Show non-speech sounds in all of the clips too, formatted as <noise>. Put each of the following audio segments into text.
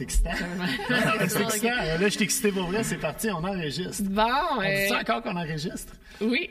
C'est excitant. Ouais. C'est excitant. Là, je suis excité pour vrai. C'est parti, on enregistre. Bon, On euh, dit encore qu'on enregistre? oui.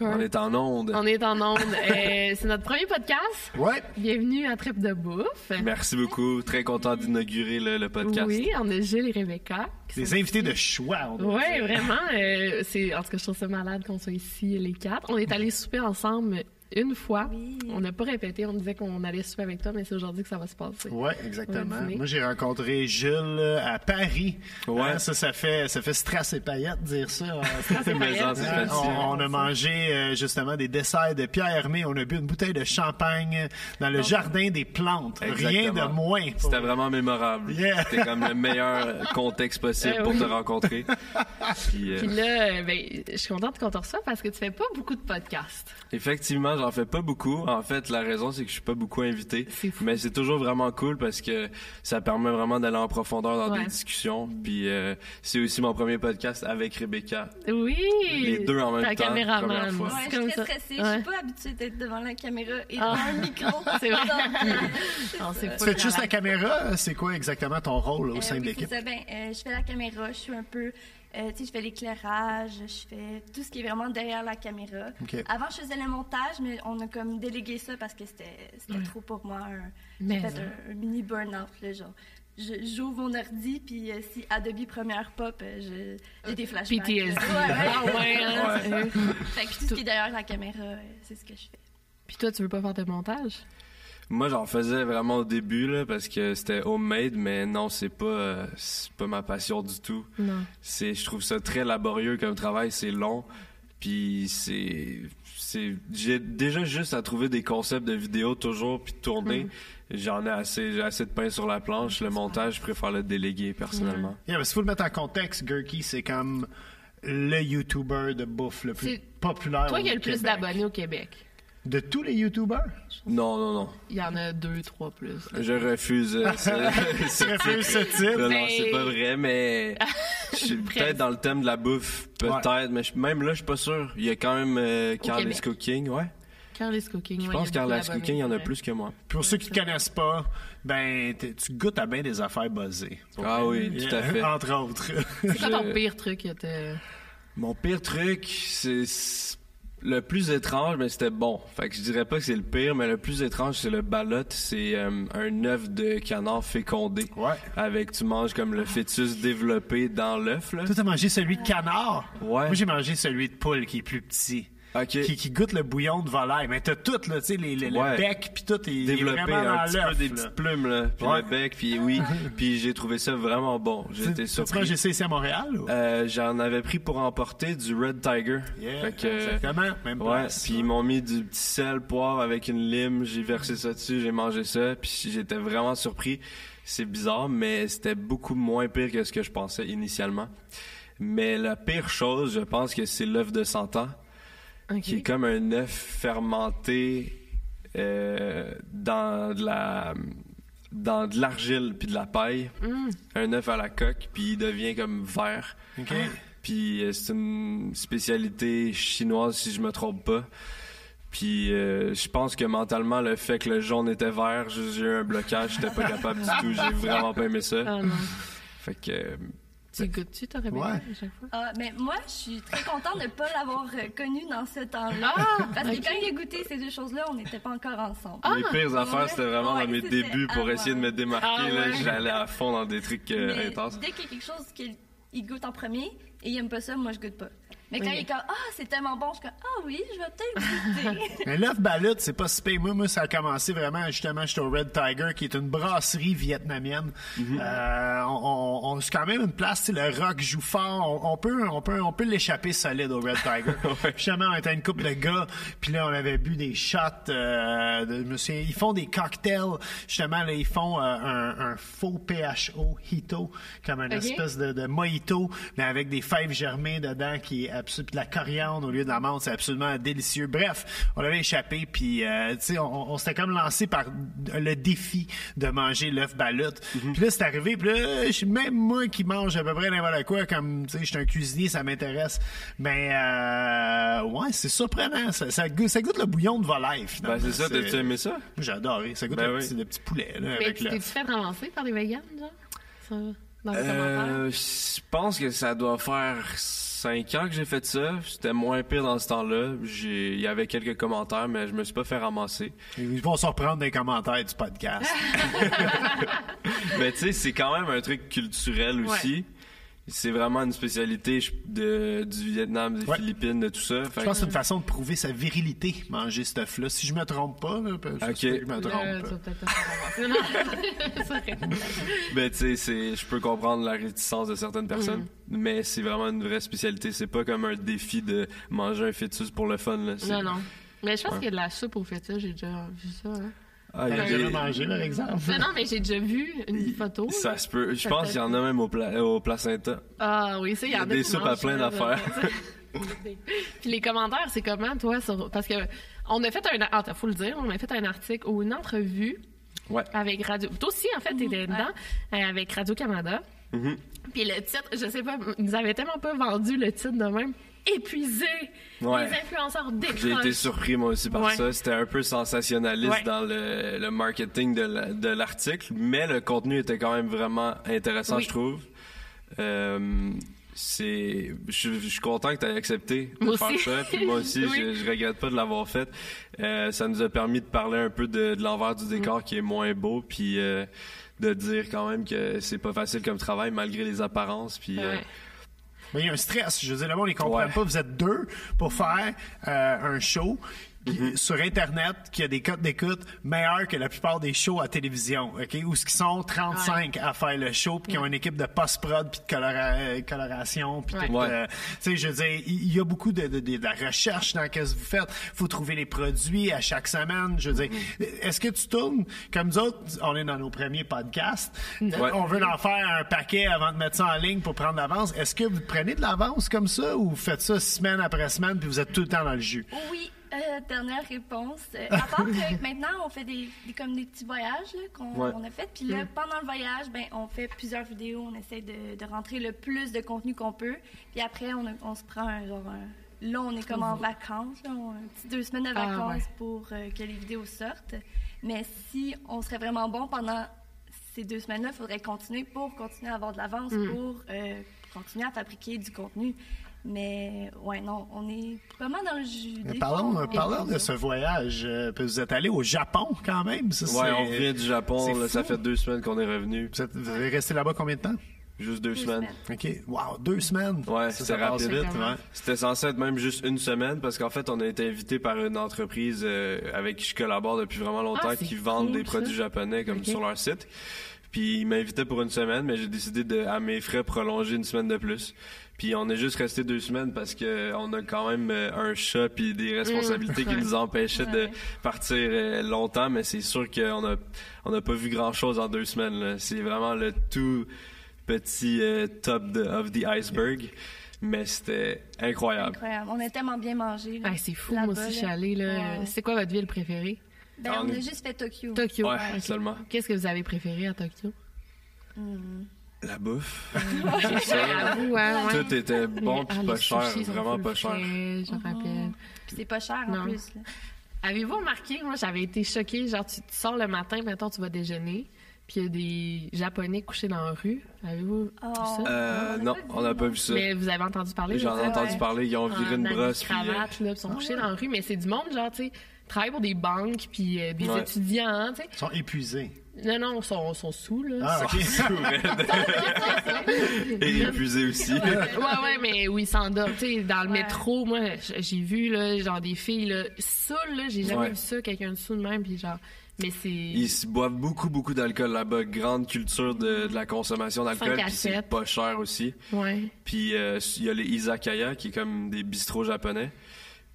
On est en onde. On est en onde. Euh, c'est notre premier podcast. Ouais. Bienvenue à Trip de bouffe. Merci beaucoup. Très content d'inaugurer le, le podcast. Oui, on a Gilles et Rebecca. Des invités ici. de choix. Oui, vraiment. euh, c'est, en tout cas, je trouve ça malade qu'on soit ici, les quatre. On est allés souper ensemble une fois. On n'a pas répété, on disait qu'on allait souper avec toi, mais c'est aujourd'hui que ça va se passer. Ouais, exactement. Moi, j'ai rencontré Jules euh, à Paris. Ouais. Hein, ça, ça fait, ça fait strass et paillettes dire ça. hein. Hein, on, on a mangé euh, justement des desserts de Pierre Hermé. On a bu une bouteille de champagne dans le jardin des plantes. Rien de moins. C'était vraiment mémorable. Yeah. C'était comme le meilleur contexte possible Eh pour oui. te rencontrer. <laughs> Puis, euh, Puis là, ben, je suis contente qu'on te reçoive parce que tu fais pas beaucoup de podcasts. effectivement, j'en fais pas beaucoup. En fait, la raison, c'est que je suis pas beaucoup invité. C'est fou. Mais c'est toujours vraiment cool parce que ça permet vraiment d'aller en profondeur dans Ouais. des discussions. Puis euh, c'est aussi mon premier podcast avec Rebecca. Oui! Les deux en même Ta temps, caméraman. première fois. Ouais, C'est je suis très stressée. Je Ouais. suis pas habituée d'être devant la caméra et Ah. devant un micro. <laughs> C'est vrai. <laughs> Non, c'est Tu fais juste la caméra? C'est quoi exactement ton rôle au euh, sein de oui, l'équipe? c'est ça. Ben, euh, je fais la caméra, je suis un peu. Euh, tu sais, je fais l'éclairage, je fais tout ce qui est vraiment derrière la caméra. Avant, je faisais le montage, mais on a comme délégué ça parce que c'était c'était trop pour moi. un- Mais fait hein. un, un mini burn-out, genre. je- J'ouvre mon ordi, puis euh, si Adobe Premiere pop, euh, j'ai des flashbacks. PTSD. Ouais, ouais. Ah ouais, hein, <laughs> c'est- Fait que tout ce qui est derrière la caméra, c'est ce que je fais. Puis toi, tu veux pas faire de montage? Moi, j'en faisais vraiment au début là, parce que c'était homemade, mais non, c'est pas, euh, c'est pas ma passion du tout. Non. C'est, je trouve ça très laborieux comme travail, c'est long, puis c'est, c'est, j'ai déjà juste à trouver des concepts de vidéos toujours puis de tourner. Mm. J'en ai assez, j'ai assez de pain sur la planche. Le montage, je préfère le déléguer personnellement. Yeah, parce qu'il faut le mettre en contexte, Gurky, c'est comme le YouTuber de bouffe le plus C'est populaire Toi au qui as le plus d'abonnés au Québec. De tous les YouTubers? Non, non, non. Il y en a deux, trois plus. Je refuse. euh, <laughs> ce- ce Tu refuses ce titre. Non, non, Ben- c'est pas vrai, mais je suis <laughs> peut-être dans le thème de la bouffe, peut-être, mais je- même là, je suis pas sûr. Il y a quand même euh, Carlis Québec. Cooking, ouais. Carlis Cooking. Je ouais, pense d'abonnés, Cooking, il y en a plus que moi. Pour ceux qui ne connaissent pas, ben, tu goûtes à bien des affaires buzzées. Ah oui, tout à fait. Entre autres. C'est quoi ton Je- pire truc t'as... Mon pire truc, c'est c'est le plus étrange, mais c'était bon. Fait que je dirais pas que c'est le pire, mais le plus étrange, c'est le balotte. C'est euh, un œuf de canard fécondé. Ouais. Avec, tu manges comme le fœtus développé dans l'œuf, là. Toi, t'as mangé celui de canard? Ouais. Moi, j'ai mangé celui de poule qui est plus petit. Ok. Qui, qui goûte le bouillon de volaille. Mais t'as tout, là, tu sais, les- les- le Ouais. bec, puis tout, est développé vraiment un petit peu des là. petites plumes là puis Ouais. le bec puis oui <laughs> puis j'ai trouvé ça vraiment bon Tu surpris ça ici à Montréal? Ou? Euh, j'en avais pris pour emporter du Red Tiger Yeah, Fait que, exactement. Même ouais place. puis ils m'ont mis du petit sel poivre avec une lime j'ai versé ça dessus j'ai mangé ça puis j'étais vraiment surpris c'est bizarre mais c'était beaucoup moins pire que ce que je pensais initialement mais la pire chose je pense que c'est l'œuf de 100 ans Qui est comme un œuf fermenté euh, dans de la dans de l'argile puis de la paille, un œuf à la coque puis il devient comme vert. Puis euh, c'est une spécialité chinoise si je me trompe pas. Puis euh, je pense que mentalement, le fait que le jaune était vert, j'ai eu un blocage, j'étais pas capable du tout, j'ai vraiment pas aimé ça. Ah non. Fait que euh, Tu goûtes-tu, t'aurais bien Ouais. à chaque fois? Ah, mais moi, je suis très contente de ne pas l'avoir euh, connu dans ce temps-là. Ah, Parce que quand il a goûté ces deux choses-là, on n'était pas encore ensemble. Ah, les pires affaires, c'était vraiment Ouais, dans mes débuts pour ah, essayer de me démarquer. Ah, là, ouais. J'allais à fond dans des trucs euh, intenses. dès qu'il y a quelque chose qu'il il goûte en premier et il aime pas ça, moi, je goûte pas. Mais quand il est comme « Ah, c'est tellement bon », je suis comme « Ah oui, je vais peut-être goûter. <laughs> Mais l'œuf balut, c'est pas si pire. Moi, moi, ça a commencé vraiment, justement, j'étais au Red Tiger, qui est une brasserie vietnamienne. Euh, on, on- on- c'est quand même une place, le rock joue fort. On, on peut, on peut, on peut l'échapper solide au Red Tiger. <laughs> Justement, on était une couple de gars, puis là, on avait bu des shots. Euh, de, je me souviens, ils font des cocktails. Justement, là, ils font euh, un, un faux PHO Hito, comme une espèce de, de mojito, mais avec des fèves germées dedans, qui est absolument de la coriandre au lieu de la menthe, c'est absolument délicieux. Bref, on avait échappé, puis euh, tu sais, on, on s'était comme lancé par le défi de manger l'œuf balut. Puis là, c'est arrivé, puis là, je suis même moi qui mange à peu près n'importe quoi, comme tu sais, je suis un cuisinier, ça m'intéresse. Mais euh, ouais, c'est surprenant, ça, ça, goûte, ça goûte le bouillon de volaille. Finalement. Ben, c'est ça, t'as-tu aimé ça? J'ai adoré, ça goûte Ben le, oui. petit, le petit poulet là, Mais avec tu t'es-tu l'œuf. fait ramasser par des véganes, genre? Ça, dans les commentaires? Euh, je pense que ça doit faire cinq ans que j'ai fait ça. C'était moins pire dans ce temps-là. Il y avait quelques commentaires, mais je me suis pas fait ramasser. Ils vont se reprendre les commentaires du podcast. <laughs> <laughs> mais tu sais, c'est quand même un truc culturel aussi. C'est vraiment une spécialité de, du Vietnam, des Ouais. Philippines, de tout ça. Fait Je pense que que- c'est une façon de prouver sa virilité, manger ce stuff-là. Si je me trompe pas, là, parce que Ok. je me trompe. <laughs> Ben, tu sais, c'est- je peux comprendre la réticence de certaines personnes, Mm. mais c'est vraiment une vraie spécialité. C'est pas comme un défi de manger un fœtus pour le fun. Là. Non, non. Mais je pense qu'il y a de la soupe au fœtus, j'ai déjà vu ça. Hein. Ah, il a déjà mangé, par exemple? Non, non, mais j'ai déjà vu une photo. Ça là. se peut. Je pense qu'il y en a même au, pla- au placenta. Ah oui, ça, il y en a des soupes à plein d'affaires. Puis les commentaires, c'est comment, toi? sur- Parce que on a fait un... Ah, faut le dire, on a fait un article ou une entrevue Ouais. avec Radio... Toi aussi, en fait, t'étais dedans, euh, avec Radio-Canada. Mm-hmm. Puis le titre, je sais pas, ils nous avaient tellement pas vendu le titre de même. Épuisé! Ouais. Les influenceurs J'ai décrochent. été surpris moi aussi par Ouais. ça. C'était un peu sensationnaliste Ouais. dans le, le marketing de la- de l'article, mais le contenu était quand même vraiment intéressant, Oui. je trouve. Euh, c'est, je, je suis content que tu aies accepté de Moi faire aussi. ça. Puis moi aussi, <laughs> Oui. je, je regrette pas de l'avoir fait. Euh, ça nous a permis de parler un peu de, de l'envers du Mm. décor qui est moins beau, puis euh, de dire quand même que c'est pas facile comme travail malgré les apparences. Puis euh. Mais il y a un stress. Je veux dire, le monde, ils comprennent Ouais. pas. Vous êtes deux pour faire euh, un show qui- sur Internet qui a des codes d'écoute meilleurs que la plupart des shows à télévision, OK? Où ce qui sont 35 à faire le show, puis qui ont une équipe de post-prod, puis de colora- euh, coloration, puis Ouais. euh, tu sais, je veux dire, il y, a beaucoup de, de- de- de la recherche dans ce que vous faites. faut trouver les produits à chaque semaine. Je veux dire, est-ce que tu tournes, comme nous autres, on est dans nos premiers podcasts, Ouais. on veut en faire un paquet avant de mettre ça en ligne pour prendre l'avance. Est-ce que vous prenez de l'avance comme ça ou vous faites ça semaine après semaine puis vous êtes tout le temps dans le jus? Oui, euh, dernière réponse. Euh, <laughs> à part que maintenant, on fait des, des- comme des petits voyages qu'on Ouais. on a fait. Puis là, pendant le voyage, ben, on fait plusieurs vidéos. On essaie de, de rentrer le plus de contenu qu'on peut. Puis après, on, se prend un genre... un- Là, on est comme en vacances, là, on a un petit deux semaines de Ah, vacances ouais. pour euh, que les vidéos sortent. Mais si on serait vraiment bon pendant ces deux semaines-là, il faudrait continuer pour continuer à avoir de l'avance, pour euh, continuer à fabriquer du contenu. Mais ouais, non, on est vraiment dans le jus. Parlons, fois, parlons de ce voyage. euh, puis vous êtes allé au Japon quand même. Ça, ouais, on revient du Japon. là, ça fait deux semaines qu'on est revenu. Vous, êtes, vous resté là-bas combien de temps? Juste deux, Deux semaines. semaines. OK. Wow, deux semaines. Ouais, c'était rapide. vite. Comment? ouais. C'était censé être même juste une semaine parce qu'en fait, on a été invité par une entreprise euh, avec qui je collabore depuis vraiment longtemps Ah, qui vendent cool, des produits japonais comme sur leur site. Puis ils m'invitaient pour une semaine, mais j'ai décidé de, à mes frais, prolonger une semaine de plus. Puis on est juste resté deux semaines parce que on a quand même euh, un chat puis des responsabilités qui nous empêchaient de partir euh, longtemps. Mais c'est sûr qu'on a on n'a pas vu grand chose en deux semaines. C'est vraiment le tout petit euh, top de, of the iceberg. Mais c'était incroyable. Incroyable. On a tellement bien mangé. Ah, c'est fou, moi aussi, je suis allée. Là. Ouais. C'est quoi votre ville préférée? Ben, on on a juste fait Tokyo. Tokyo. Ouais, seulement. Qu'est-ce que vous avez préféré à Tokyo? La bouffe. <laughs> Hein, ouais. Tout était bon Ah, puis les pas cher, vraiment pas cher. je me rappelle. Puis c'est pas cher Non. en plus. là. Avez-vous remarqué, moi, j'avais été choquée. Genre, tu, tu sors le matin, maintenant tu vas déjeuner, puis il y a des Japonais couchés dans la rue. Avez-vous Oh. vu ça? Euh, non, on n'a pas vu ça. Mais vous avez entendu parler de J'en ai ça? entendu parler, ils ont viré une brosse. puis, euh, cravate, là, puis ils sont couchés dans la rue, mais c'est du monde, genre, tu sais, travaillent pour des banques, puis euh, des étudiants, tu sais. Ils sont épuisés. Non, non, ils sont, sont sous, là. Ah, OK. <laughs> <laughs> Et épuisé aussi. ouais, ouais, mais oui, s'endort. Tu sais, dans le Ouais. métro, moi, j'ai vu, là, genre, des filles, là, saoules, là, j'ai jamais Ouais. vu ça, quelqu'un de sous de même, puis genre, mais c'est... Ils boivent beaucoup, beaucoup d'alcool là-bas. Grande culture de, de la consommation d'alcool. Puis c'est pas cher aussi. Ouais. Puis euh, il y a les izakaya, qui est comme des bistrots japonais.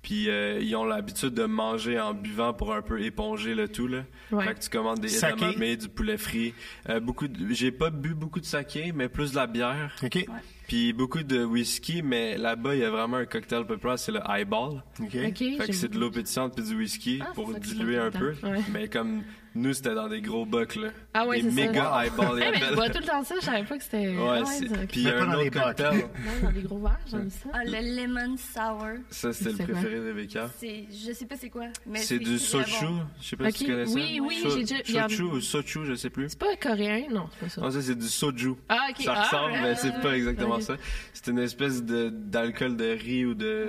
Puis euh, ils ont l'habitude de manger en buvant pour un peu éponger le tout. Là. Ouais. Fait que tu commandes des Saké. edamame, du poulet frit. Euh, beaucoup de- J'ai pas bu beaucoup de saké, mais plus de la bière. OK. Puis beaucoup de whisky, mais là-bas, il y a vraiment un cocktail populaire, c'est le highball. OK. OK. Fait que c'est de l'eau pétillante puis du whisky Ah, pour diluer un peu. Ouais. Mais comme nous, c'était dans des gros bucks, là. Ah ouais, des c'est ça. méga highballs, ils Eh, mais je bois tout le temps ça, je savais pas que c'était... Ouais, Ah c'est- c'est- ok. Puis il y a un autre cocktail. Non, dans des gros verres, j'aime ça. Ah, le lemon sour. Ça, c'était le préféré de Rebecca. C'est, je sais pas c'est quoi, mais C'est du sochu. bon. Je sais pas si tu connais ça. oui, oui, So- j'ai déjà- Sochu ou sochu, je sais plus. C'est pas coréen? Non, c'est pas ça. Non, ça, c'est du soju. Ah, ok. Ça Ah, ressemble, ouais, mais c'est ouais, pas ouais. exactement ça. C'est une espèce de d'alcool de riz ou de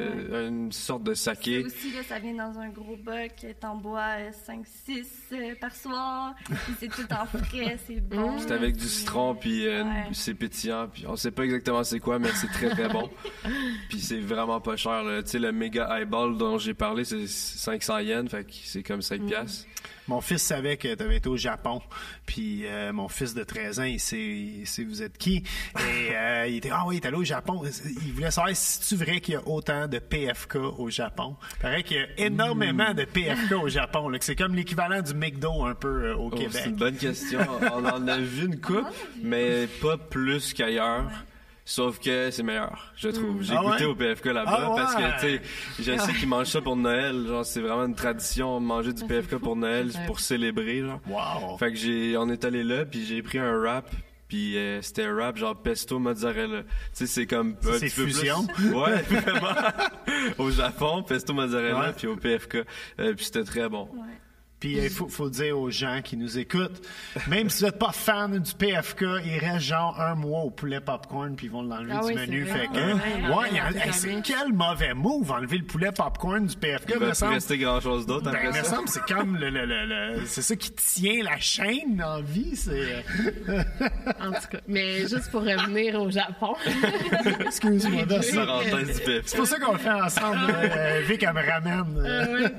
une sorte de saké. aussi, là, ça vient dans un gros boc, t'en bois 5-6 par soir, puis c'est tout en frais, c'est <laughs> bon. C'est avec du citron, puis euh, Ouais. c'est pétillant, puis on sait pas exactement c'est quoi, mais c'est très très bon. <laughs> puis c'est vraiment pas cher. Tu sais, le méga highball dont j'ai parlé, c'est 500 yens, fait que c'est comme 5 piastres. Mon fils savait que tu avais été au Japon. Puis euh, mon fils de 13 ans, il sait, il sait vous êtes qui. Et <laughs> euh, il était, ah oui, il est allé au Japon. Il voulait savoir si c'est vrai qu'il y a autant de PFK au Japon? Il paraît qu'il y a énormément de PFK au Japon. là, que c'est comme l'équivalent du McDo un peu euh, au Oh, Québec. c'est une bonne question. On en a vu une coupe, mais pas plus qu'ailleurs. Sauf que c'est meilleur, je trouve. J'ai Ah goûté ouais? au PFK là-bas Ah parce que, tu sais, je sais qu'ils mangent ça pour Noël. Genre, c'est vraiment une tradition de manger du PFK pour Noël, Ouais. pour célébrer, genre. Wow. Fait que j'ai, on est allé là, puis j'ai pris un wrap, puis euh, c'était un wrap genre pesto mozzarella. Tu sais, c'est comme un c'est petit peu plus- fusion? <laughs> Ouais, vraiment. au Japon, pesto mozzarella, puis au PFK, Euh, puis c'était très bon. Ouais. Puis il faut, faut dire aux gens qui nous écoutent, même si vous n'êtes pas fan du PFK, il reste genre un mois au poulet popcorn puis ils vont l'enlever Ah du oui, menu. Fait que, Ouais, ouais, c'est quel mauvais move enlever le poulet popcorn du PFK. Il va semble. rester grand chose d'autre Ben, après il me ça. semble c'est comme le, le- le- le- c'est ça qui tient la chaîne en vie. C'est En tout cas. Mais juste pour revenir au Japon. <laughs> excuse-moi. C'est pour ça qu'on le fait ensemble. euh, Vic elle me ramène. euh. Euh, ouais.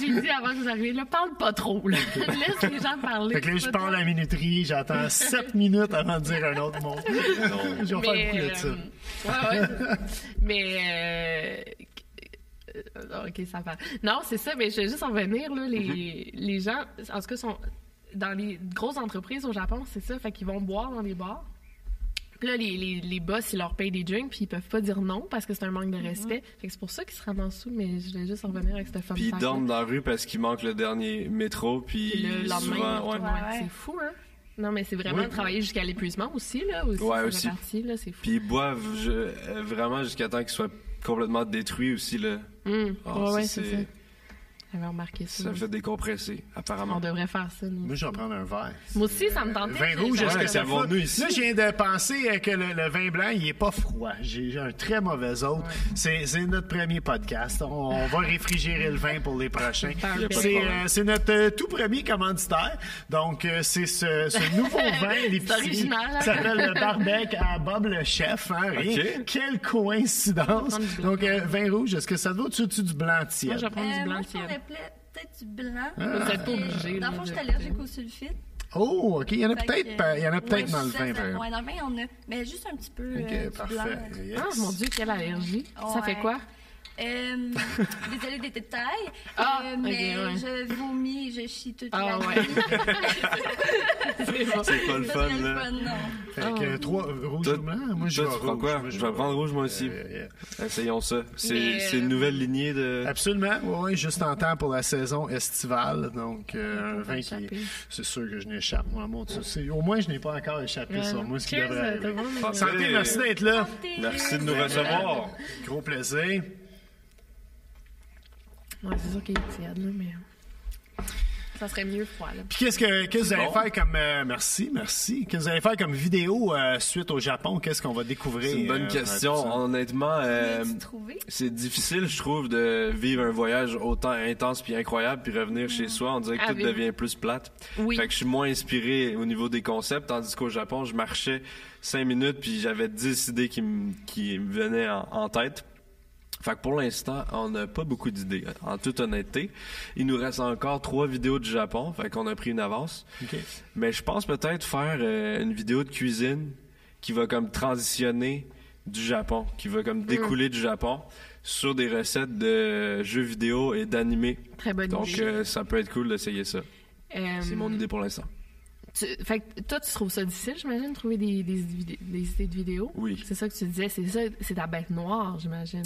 J'ai dit avant que vous arriviez, là, parle pas trop, là. <laughs> Laisse les gens parler. Fait que là, je parle à la minuterie, j'attends <laughs> 7 minutes avant de dire un autre mot. <laughs> Je vais faire beaucoup de ça. euh, ouais, ouais. mais euh, euh, ok, ça va. Non, c'est ça. Mais je vais juste en revenir là. Les, les gens, en tout cas, sont dans les grosses entreprises au Japon, c'est ça. Fait qu'ils vont boire dans des bars. Puis là, les, les, les boss, ils leur payent des drinks, puis ils peuvent pas dire non parce que c'est un manque de respect. Fait que c'est pour ça qu'ils se rendent en dessous, mais je vais juste en revenir avec cette femme. Puis ils dorment dans la rue parce qu'il manque le dernier métro, puis Puis le lendemain, souvent, ouais. Ouais, c'est fou, hein? Non, mais c'est vraiment Oui. travailler jusqu'à l'épuisement aussi, là. Aussi, Ouais, aussi. partie, là, c'est fou. Puis ils boivent je- euh, vraiment jusqu'à temps qu'ils soient complètement détruits aussi, là. Ah, ouais, ça, c'est c'est- ça. J'avais remarqué ça. Ça fait décompresser, apparemment. On devrait faire ça, nous. Moi, je vais prendre un verre. Moi aussi, ça me tentait. Vin rouge, est-ce Ouais, que ça va? ici? Là, je viens de penser euh, que le, le vin blanc, il est pas froid. J'ai un très mauvais autre. C'est c'est notre premier podcast. On, on va réfrigérer le vin pour les prochains. C'est euh, c'est notre euh, tout premier commanditaire. Donc, euh, c'est ce, ce nouveau <laughs> vin, l'épicerie, original, hein? qui s'appelle le Barbec à Bob le chef. Hein. Quelle coïncidence. Donc, euh, vin rouge, est-ce que ça te va au-dessus du blanc Moi, tiède? je vais prendre du blanc tiède. Peut-être du blanc. Vous êtes pas Euh, obligé, Dans le fond, je suis allergique au sulfite. Oh, OK. Il y en a peut-être que- pas- il y en a peut-être Ouais, dans le vin. par. Ouais, dans le vin, il y en a. Mais juste un petit peu OK, euh, du parfait. blanc. Yes. Ah, mon Dieu, quelle allergie. Ça fait quoi? Euh, <laughs> désolée des détails. Ah, euh, mais ouais. je vomis, je chie toute Ah, la ouais. nuit. C'est pas le fun, c'est le là. fun, non. Fait que euh, trois euh, rouge Toi- ou blanc. Moi, je vais rouge. quoi? Je vais prendre rouge, moi aussi. Euh, yeah. Essayons ça. C'est une euh, nouvelle lignée de... Absolument, oui, juste en temps pour la saison estivale. Donc, euh, un vin qui. C'est sûr que je n'échappe, moi, mon Au moins, je n'ai pas encore échappé sur moi, ce qui devrait arriver. Ah, Santé, Santé. merci d'être là. Merci de nous recevoir. Gros plaisir. Ouais, c'est sûr qu'il est tiède, là, mais. Ça serait mieux froid, là. Puis qu'est-ce que, qu'est-ce que vous allez bon. faire comme. euh, merci, merci. Qu'est-ce que vous allez faire comme vidéo euh, suite au Japon? Qu'est-ce qu'on va découvrir? C'est une bonne euh, question. Honnêtement, euh, c'est difficile, je trouve, de vivre un voyage autant intense puis incroyable puis revenir chez soi. On dirait que Ah, tout oui. devient plus plate. Oui. Fait que je suis moins inspiré au niveau des concepts, tandis qu'au Japon, je marchais cinq minutes puis j'avais dix idées qui me qui me venaient en, en tête. Fait que pour l'instant, on n'a pas beaucoup d'idées, en toute honnêteté. Il nous reste encore trois vidéos du Japon, fait qu'on a pris une avance. Mais je pense peut-être faire euh, une vidéo de cuisine qui va comme transitionner du Japon, qui va comme découler du Japon sur des recettes de jeux vidéo et d'animés. Très bonne Donc idée. euh, ça peut être cool d'essayer ça. Euh, C'est mon idée pour l'instant. Tu- fait que toi, tu trouves ça difficile, j'imagine, de trouver des, des, vidé- des idées de vidéos? Oui. C'est ça que tu disais, c'est ça, c'est ta bête noire, j'imagine.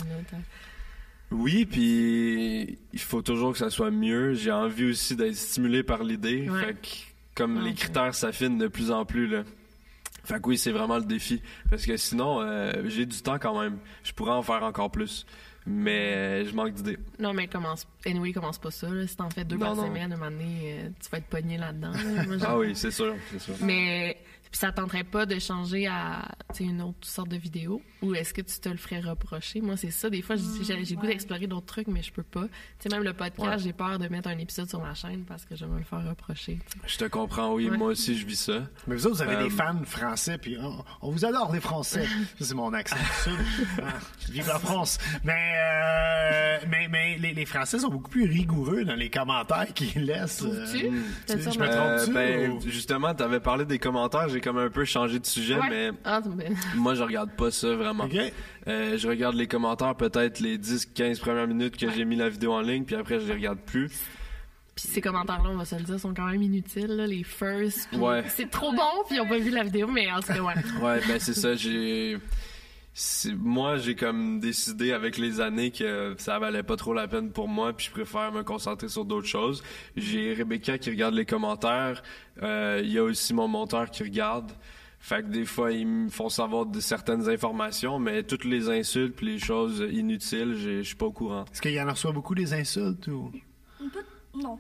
Oui, puis il faut toujours que ça soit mieux. J'ai envie aussi d'être stimulé par l'idée. Ouais. Fait que comme Ouais, les critères s'affinent de plus en plus là. Fait que oui, c'est vraiment le défi. Parce que sinon, euh, j'ai du temps quand même. Je pourrais en faire encore plus. Mais euh, je manque d'idées. Non, mais commence. Anyway, commence pas ça. Là. Si t'en fais deux Non, par non. semaine, à un moment donné, euh, tu vas être pogné là-dedans. là. Ah oui, c'est sûr, c'est sûr. Mais puis ça tenterait pas de changer à tu une autre sorte de vidéo? Ou est-ce que tu te le ferais reprocher? Moi c'est ça des fois j'ai le goût d'explorer d'autres trucs mais je peux pas tu sais même le podcast Ouais. j'ai peur de mettre un épisode sur ma chaîne parce que je vais me le faire reprocher tu. Je te comprends, oui. Ouais. Moi aussi, je vis ça. Mais vous autres, vous avez Euh, des fans français, puis on, on vous adore, les Français. <laughs> Ça, c'est mon accent. Ah, vive la France. Mais, euh, mais, mais les, les Français sont beaucoup plus rigoureux dans les commentaires qu'ils laissent. Euh, tu- je me remarqué? trompe-tu? ben, ou- justement, t'avais parlé des commentaires. J'ai comme un peu changé de sujet, Ouais. mais Ah, <laughs> moi, je regarde pas ça vraiment. Euh, je regarde les commentaires peut-être les 10-15 premières minutes que j'ai mis la vidéo en ligne, puis après, je les regarde plus. puis ces commentaires là on va se le dire sont quand même inutiles là, les first puis Ouais. c'est trop bon puis ils ont pas vu la vidéo mais en tout cas ouais Ouais, ben c'est ça, j'ai... Moi, j'ai comme décidé avec les années que ça valait pas trop la peine pour moi, puis je préfère me concentrer sur d'autres choses. J'ai Rebecca qui regarde les commentaires, euh, il y a aussi mon monteur qui regarde. Fait que des fois, ils me font savoir de certaines informations, mais toutes les insultes puis les choses inutiles, je suis pas au courant. Est-ce qu'il y en reçoit beaucoup des insultes? Ou... Non.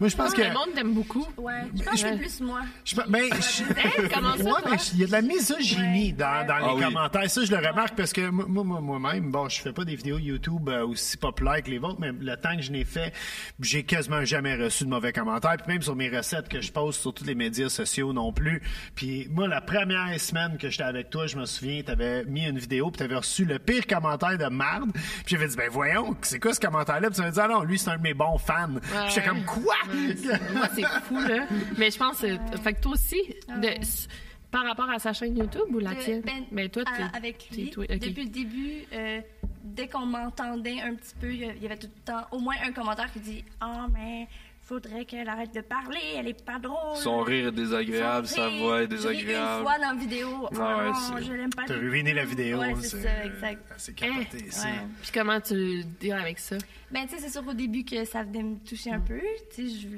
Moi, je pense que. le monde t'aime beaucoup Ouais. Je pense que Ouais. c'est plus moi. Je, ben, je- <laughs> comment ça, Ouais, mais il y a de la misogynie Ouais. dans, dans Ah les oui. commentaires. Ça, je le remarque parce que moi, moi, moi- moi-même, bon, je fais pas des vidéos YouTube euh, aussi populaires que les vôtres, mais le temps que je n'ai fait, j'ai quasiment jamais reçu de mauvais commentaires. Puis même sur mes recettes que je poste sur tous les médias sociaux non plus. Puis moi, la première semaine que j'étais avec toi, je me souviens, t'avais mis une vidéo puis t'avais reçu le pire commentaire de marde. Puis j'avais dit, ben voyons, c'est quoi ce commentaire-là? Puis tu m'as dit, ah non, lui, c'est un de mes bons fans. Puis j'étais comme, quoi? <laughs> moi c'est fou là. Mais je pense euh, fait que toi aussi de- s- par rapport à sa chaîne YouTube ou la Euh, tienne? ben, mais toi à- avec lui, toi- depuis le début, euh, dès qu'on m'entendait un petit peu, il y a- il y avait tout le temps au moins un commentaire qui dit Ah, mais faudrait qu'elle arrête de parler, elle est pas drôle. Son rire est désagréable, Son sa rire, voix est désagréable. Une fois dans la vidéo, Ah ouais, oh, c'est- je l'aime pas. T'as ruiné la vidéo. Ouais, c'est ça, exact. C'est capoté, ça. Ouais. puis comment tu deals avec ça? Ben, tu sais, c'est sûr au début que ça venait me toucher un peu. Tu sais,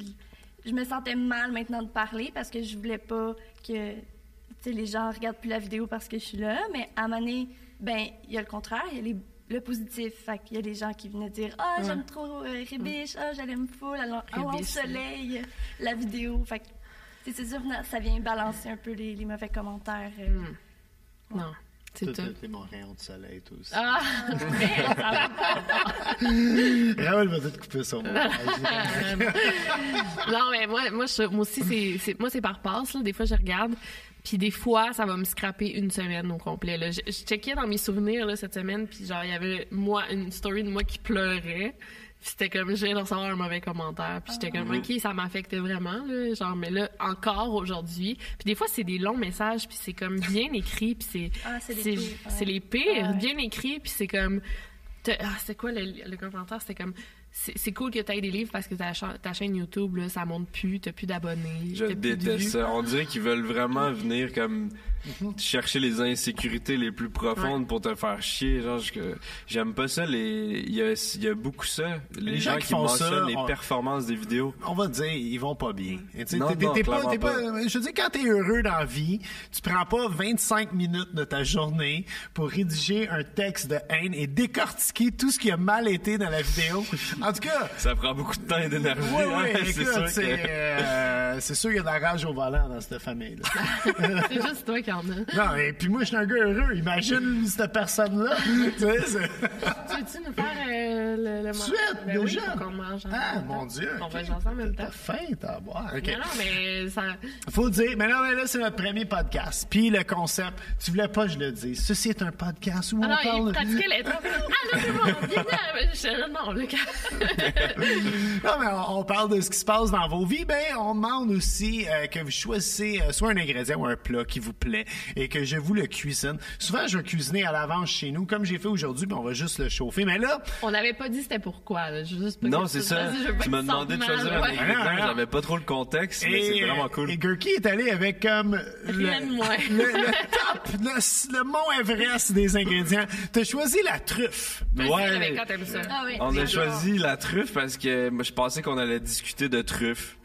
je, je me sentais mal maintenant de parler parce que je voulais pas que, tu sais, les gens regardent plus la vidéo parce que je suis là. Mais à un moment donné, ben, il y a le contraire, il y a les- le positif. Fait qu'il y a des gens qui venaient dire Ah, j'aime trop euh, Rébiche, ah, je l'aime full, en- elle Rébiche, soleil, la vidéo. Fait que, c'est sûr, ça vient balancer un peu les, les mauvais commentaires. euh. non c'est tout t'es- T'es mon rayon de soleil, toi aussi. ah <laughs> <laughs> Raoul va tout couper son <laughs> non mais moi moi, je- moi aussi c'est c'est- moi c'est par passe là des fois je regarde puis des fois ça va me scraper une semaine au complet là je, je checkais dans mes souvenirs là cette semaine puis genre il y avait moi une story de moi qui pleurait Puis c'était comme je viens de recevoir un mauvais commentaire puis j'étais comme ok ça m'affectait vraiment là genre mais là encore aujourd'hui puis des fois c'est des longs messages puis c'est comme bien écrit puis c'est Ah, c'est les pires, ouais. c'est les pires Ouais. bien écrit puis c'est comme Ah, c'est quoi le, le commentaire? C'était comme. C'est cool que tu aies des livres parce que ta, cha- ta chaîne YouTube, là, ça monte plus, t'as plus d'abonnés. Je t'as plus de déteste ça. On dirait qu'ils veulent vraiment venir comme chercher les insécurités les plus profondes pour te faire chier. Genre, j'aime pas ça. Les, il y a, il y a beaucoup ça. Les, Les gens gens, qui qui font ça, les on- performances des vidéos. on va dire, ils vont pas bien. Non, non, pas. je veux dire, quand t'es heureux dans la vie, tu prends pas 25 minutes de ta journée pour rédiger un texte de haine et décortiquer tout ce qui a mal été dans la vidéo <laughs> En tout cas, Ça prend beaucoup de temps et d'énergie. oui, hein. oui, <laughs> c'est sûr c'est que... euh, c'est sûr qu'il y a de la rage au volant dans cette famille-là. <laughs> C'est juste toi qui en as. non, et puis moi, je suis un gars heureux. Imagine cette personne-là. <laughs> tu sais, c'est- Tu veux-tu nous faire euh, le, le Suite, Ben oui, qu'on mange en Ah, mon. Dieu. On ok. va jaser en même temps. T'as faim, t'as à boire. Non, non, mais ça. Faut le dire. Mais non, mais là, c'est notre premier podcast. Puis le concept, tu voulais pas que je le dise. Ceci est un podcast où Ah on non, parle... il pratiquait les. Ah, là, c'est bon, Je- Non, le <laughs> Non, mais on, on parle de ce qui se passe dans vos vies. Ben, on demande aussi euh, que vous choisissez euh, soit un ingrédient ou un plat qui vous plaît et que je vous le cuisine. Souvent, je vais cuisiner à l'avance chez nous, comme j'ai fait aujourd'hui, puis on va juste le chauffer. Mais là, On n'avait pas dit c'était pourquoi. là. Juste pas Non, c'est tu- ça. Tu m'as demandé de choisir mal, un ouais. ingrédient. Ah. J'avais pas trop le contexte, mais c'est vraiment cool. Et Gurky est allé avec comme Rien de le, moins. le, le top, le, le mont Everest des ingrédients. T'as choisi la truffe. Ouais. Ça. Ah oui. On a choisi la truffe parce que je pensais qu'on allait discuter de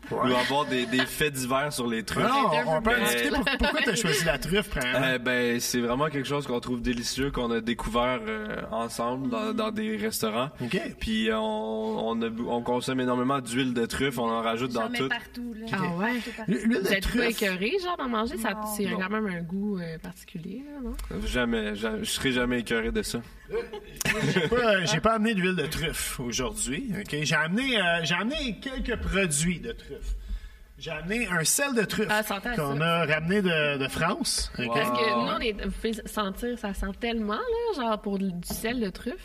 truffes ou avoir des, des faits divers sur les truffes. Non, on, on peut en discuter. Pour- pourquoi t'as choisi la truffe? <laughs> Euh, ben, c'est vraiment quelque chose qu'on trouve délicieux, qu'on a découvert euh, ensemble dans, dans des restaurants. OK. Puis euh, on, on, a- on consomme énormément d'huile de truffe, on en rajoute dans tout. partout. Là. Ah ouais? L'huile Vous de êtes pas truffe? écœuré, genre, d'en manger? Ça, c'est Non. quand même un goût euh, particulier, là, non? Jamais, jamais, je serai jamais écœuré de ça. J'ai pas, j'ai pas amené d'huile de truffe aujourd'hui. ok? J'ai amené, euh, j'ai amené quelques produits de truffe. J'ai amené un sel de truffe Ah, qu'on a ramené de, de France. Parce que Ah, nous, on est, vous pouvez sentir, ça sent tellement, là, genre pour du sel de truffe.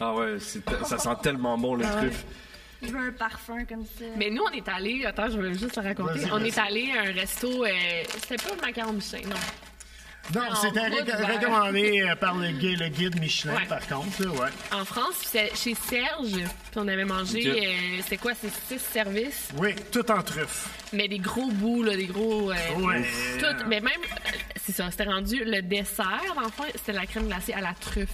Ah ouais, c'est te- ça sent tellement bon les truffes. Je veux un parfum comme ça. Mais nous, on est allés, attends, je veux juste te raconter. Vas-y, On vas-y. est allés à un resto, euh, c'était pas le macaron Michelin, non. Non, en c'était ré- recommandé <laughs> euh, par le guide, le guide Michelin, Ouais. par contre. là, ouais. En France, puis c'est chez Serge, puis on avait mangé, Ok. euh, c'était quoi, c'est six services, Oui, tout en truffe. mais des gros bouts, là, des gros... euh, Ouais. Tout, mais même, euh, c'est ça, c'était rendu le dessert, dans le fond, c'était la crème glacée à la truffe.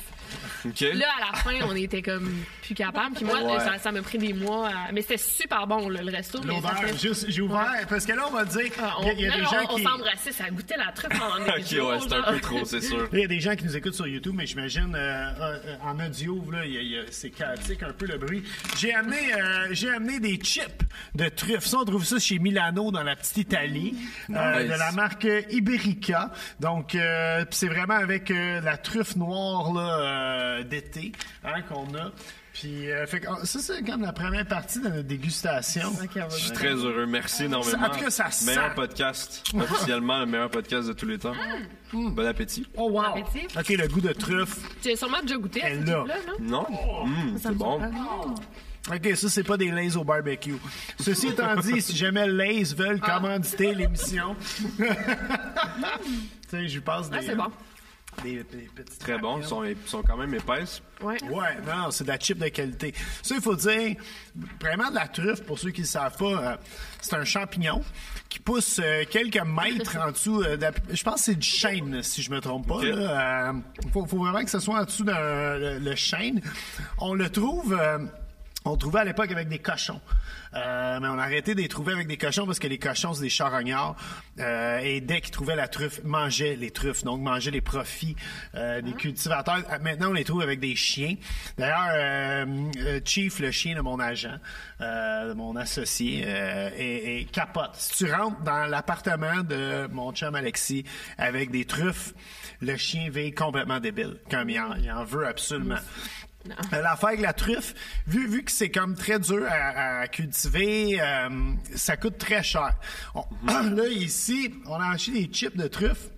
Là, à la fin, on était comme plus capable. Puis moi, Ouais. ça, ça m'a pris des mois. à- Mais c'était super bon, là, le resto. mais ça L'odeur, fait- juste, j'ai ouvert, parce que là, on va dire, Ah, il y y a on, des gens on, qui... on s'embrassait, ça goûtait la truffe en <laughs> des Ok, jours, ouais, c'est un peu trop, c'est sûr. Il y a des gens qui nous écoutent sur YouTube, mais j'imagine euh, euh, en audio, là, il y a- il y a- c'est chaotique un peu le bruit. J'ai amené, euh, j'ai amené des chips de truffes. Ça, on trouve ça chez Milano dans la petite Italie, euh, Nice. de la marque Iberica. Donc, euh, c'est vraiment avec euh, la truffe noire là, euh, d'été hein, qu'on a. Puis, euh, fait que, oh, ça, c'est comme la première partie de notre dégustation. Je suis très heureux, merci énormément. En tout cas, ça sent. Meilleur podcast, <laughs> officiellement le meilleur podcast de tous les temps. Bon appétit. Oh, wow! appétit. OK, le goût de truffe. Tu as sûrement déjà goûté à ce non? Non? Hum, Ça c'est bon. OK, ça, c'est pas des Lays au barbecue. Ceci étant dit, si jamais Lays veulent Ah. commanditer l'émission, <laughs> tu sais, je lui passe des, Ah, c'est bon. Des, des petites Très bon, ils sont, ils sont quand même épaisses. Ouais. Ouais, non, c'est de la chip de qualité. Ça, il faut dire, vraiment de la truffe, pour ceux qui ne le savent pas, euh, c'est un champignon qui pousse euh, quelques mètres <laughs> en dessous. euh, de la- je pense que c'est du chêne, si je me trompe pas. Euh, faut, faut vraiment que ce soit en dessous d'un le, le chêne. On le trouve. Euh, on trouvait à l'époque avec des cochons. Euh, mais on a arrêté de les trouver avec des cochons parce que les cochons, c'est des charognards. Euh, et dès qu'ils trouvaient la truffe, mangeaient les truffes, donc mangeaient les profits euh, des cultivateurs. Ah, Maintenant, on les trouve avec des chiens. D'ailleurs, euh, euh, Chief, le chien de mon agent, euh, de mon associé, euh, est, est capote. Si tu rentres dans l'appartement de mon chum Alexis avec des truffes, le chien vit complètement débile, comme il en, il en veut absolument. Euh, L'affaire avec la truffe, vu, vu que c'est comme très dur à, à cultiver, euh, ça coûte très cher. On- <clears throat> là, ici, on a acheté des chips de truffe.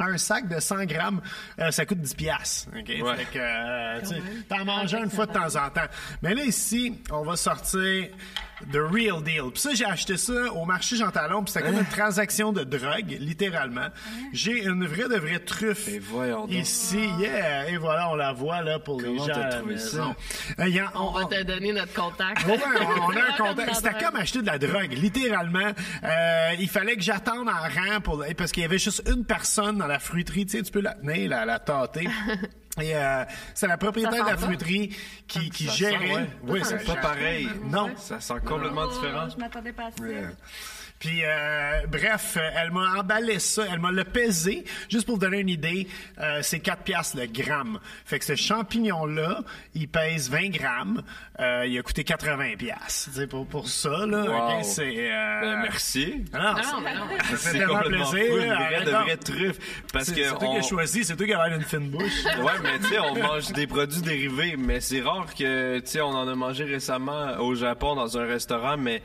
Un sac de 100 grammes, euh, ça coûte 10 piastres. OK? Ouais. Fait que, euh, tu sais, même. t'en manges un une fois de temps en temps. Mais là, ici, on va sortir The Real Deal. Puis ça, j'ai acheté ça au marché Jean Talon, puis c'était comme une transaction de drogue, littéralement. J'ai une vraie de vraie truffe Et voyons donc. ici. Yeah! Et voilà, on la voit là pour les Comment gens t'as à la trouvé maison. Euh, y a- On va te donner notre contact. Ouais, on, on a un <laughs> contact. C'était comme acheter de la drogue, littéralement. Euh, il fallait que j'attende en rang pour parce qu'il y avait juste une personne dans la fruiterie. Tu sais, tu peux la tenir, la, la tâter. <laughs> Et euh, c'est la propriétaire de la fruiterie qui, qui Ça gérait. sent, ouais. Oui, C'est pas pareil. Non. Ça sent complètement Oh, différent. Je m'attendais pas à ça. Puis, euh, bref, elle m'a emballé ça, elle m'a le pesé. Juste pour vous donner une idée, euh, c'est 4 piastres le gramme. Fait que ce champignon-là, il pèse 20 grammes. Euh, il a coûté 80 piastres. Tu sais, pour, pour ça, là, Wow. ok, c'est... euh, Ben, merci. Non, Non, c'est- non. complètement plaisir. fou, une vraie, de vraie truffe. Parce C'est que c'est toi qui on- as choisi, c'est toi qui as l'air d'une fine bouche. <laughs> Ouais, mais tu sais, on mange des produits dérivés, mais c'est rare que, tu sais, on en a mangé récemment au Japon dans un restaurant, mais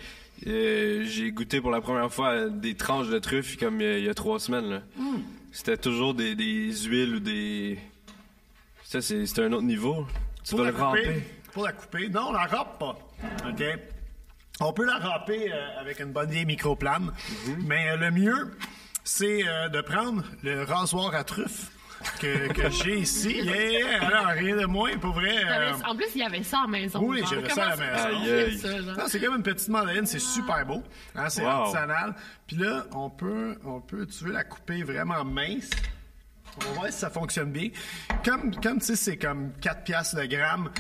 euh, j'ai goûté pour la première fois des tranches de truffes comme euh, il y a trois semaines. là. C'était toujours des, des huiles ou des... Ça, c'est c'est un autre niveau. Tu Pour vas la le ramper. couper. Pour la couper. Non, on la râpe pas. OK? On peut la râper euh, avec une bonne vieille microplane, Mhm. mais euh, le mieux, c'est de prendre le rasoir à truffe que, que j'ai ici. Yeah! Alors, rien de moins, pour vrai. euh, En plus, il y avait ça à la maison. oui, genre. j'avais ça à la Comment maison. tu Aïe, fais aïe. ça, genre? non, c'est comme une petite mandarine, c'est super beau. Hein, c'est Wow. artisanal. Puis là, on peut, on peut, tu veux la couper vraiment mince. On va voir si ça fonctionne bien. Comme, comme tu sais, c'est comme 4 piastres le gramme.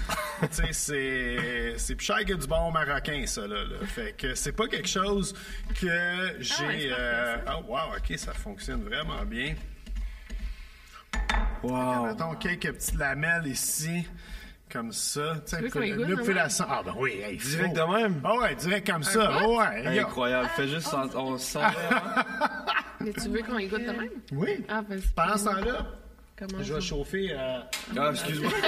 tu sais, c'est, c'est plus cher que du bon marocain, ça, là. là. Fait que c'est pas quelque chose que j'ai... Ah ouais, c'est euh, oh, wow, OK, ça fonctionne vraiment bien. Wow. Mettons quelques petites lamelles ici, comme ça. Tu sais, veux qu'on là, y goûte, là, vous faites la sang- Ah, ben oui, hey, Direct de même? Ah ouais, direct comme ça. quoi? Ouais. Incroyable. Fais juste... sent- On sent... <laughs> Mais tu veux qu'on y goûte de même? Oui. Ah, vas-y. Pendant ce temps-là, Comment je vais chauffer. euh, Ah, excuse-moi. <laughs>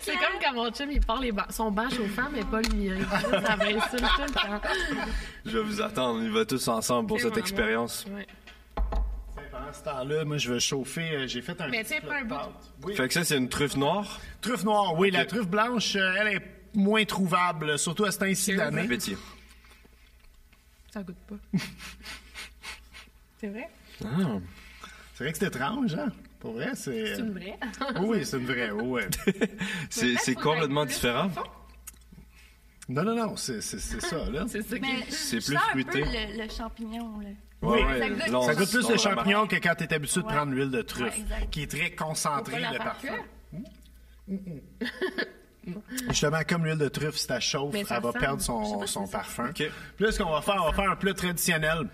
C'est comme quand mon chum, il parle les ba- son banc chauffant, mais pas le mien. Ça m'insulte tout le temps. Je vais vous attendre. On y va tous ensemble pour cette expérience. Ouais. Pendant ce temps-là, moi, je vais chauffer. euh, J'ai fait un Mais petit pas un bout. Oui. Fait que ça, c'est une truffe noire? Truffe noire, oui. La truffe blanche, euh, elle est moins trouvable, surtout à ce temps-ci de l'année. Appétit. Ça goûte pas. <laughs> C'est vrai? Ah. C'est vrai que c'est étrange, hein? Pour vrai, c'est. C'est une vraie. <laughs> Oui, c'est une vraie, oui. <laughs> C'est c'est complètement différent. Non, non, non, c'est c'est- c'est ça, là. C'est ça qui Mais C'est je plus un fruité. peu le, le champignon, là. Oui. Ça goûte- Ça goûte plus on le le champignon que quand tu es habitué de prendre l'huile de truffe, Ouais, qui est très concentrée de parfum. <laughs> Justement, comme l'huile de truffe, si tu chauffe, ça elle va sent. perdre son, son ça parfum. OK. Puis là, ce qu'on va faire, on va faire un plat traditionnel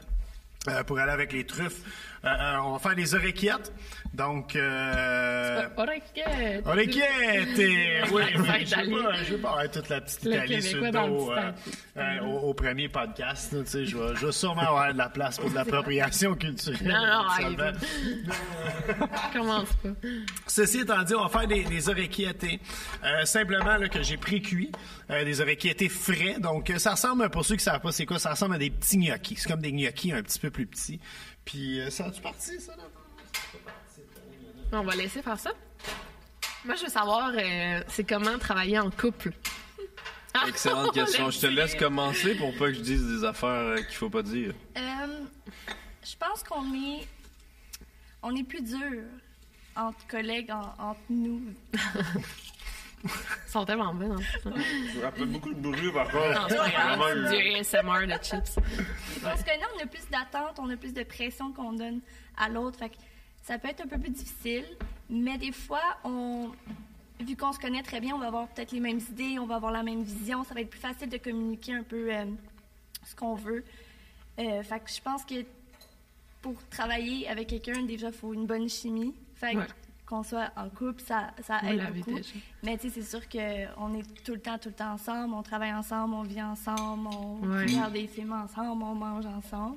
euh, pour aller avec les truffes. Euh, euh, on va faire des oreillettes. Donc, euh, Oreillette. Oreillettes! et- <laughs> Oui, oui, je je vais pas avoir toute la petite Italie sur le dos euh, euh, au, au premier podcast. tu sais, je, vais, je vais sûrement avoir de la place pour de l'appropriation culturelle. Non, non, éventuellement. Commence pas. Ceci étant dit, on va faire des, des orecchiette. Euh, simplement là, que j'ai pré-cuit, euh, des orecchiette frais. Donc, ça ressemble, pour ceux qui savent pas c'est quoi, ça ressemble à des petits gnocchis. C'est comme des gnocchis un petit peu plus petits. Puis, euh, ça a-tu parti, ça? Là? On va laisser faire ça. Moi, je veux savoir, euh, c'est comment travailler en couple. Excellente <laughs> question. Je te laisse commencer pour pas que je dise des affaires euh, qu'il faut pas dire. Euh, je pense qu'on est, on est plus dur entre collègues, en- entre nous. <laughs> Ils sont tellement bons. Hein. Je rappelle beaucoup de bruit par Non, contre. c'est grave. Du ASMR de chips. On se connaît, on a plus d'attentes, on a plus de pression qu'on donne à l'autre. Fait que ça peut être un peu plus difficile, mais des fois, on, vu qu'on se connaît très bien, on va avoir peut-être les mêmes idées, on va avoir la même vision. Ça va être plus facile de communiquer un peu euh, ce qu'on veut. Euh, fait que je pense que pour travailler avec quelqu'un, déjà, il faut une bonne chimie. Fait que Ouais. Qu'on soit en couple, ça, ça aide beaucoup. déjà. Mais tu sais, c'est sûr qu'on est tout le temps, tout le temps ensemble. On travaille ensemble, on vit ensemble, on Ouais. regarde des films ensemble, on mange ensemble.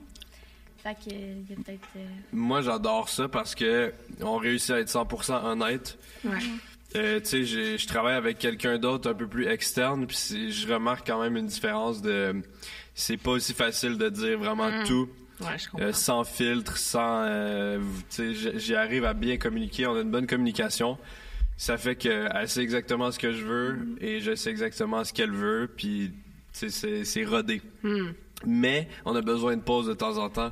Fait que, euh, il y a peut-être... euh, Moi, j'adore ça parce que on réussit à être 100% honnête. Ouais. Euh, tu sais, je travaille avec quelqu'un d'autre un peu plus externe, puis je remarque quand même une différence de. C'est pas aussi facile de dire vraiment tout. Ouais, je comprends. euh, sans filtre, sans, euh, j'y arrive à bien communiquer. On a une bonne communication. Ça fait que elle sait exactement ce que je veux et je sais exactement ce qu'elle veut. Puis, c'est- rodé. Mais on a besoin de pause de temps en temps,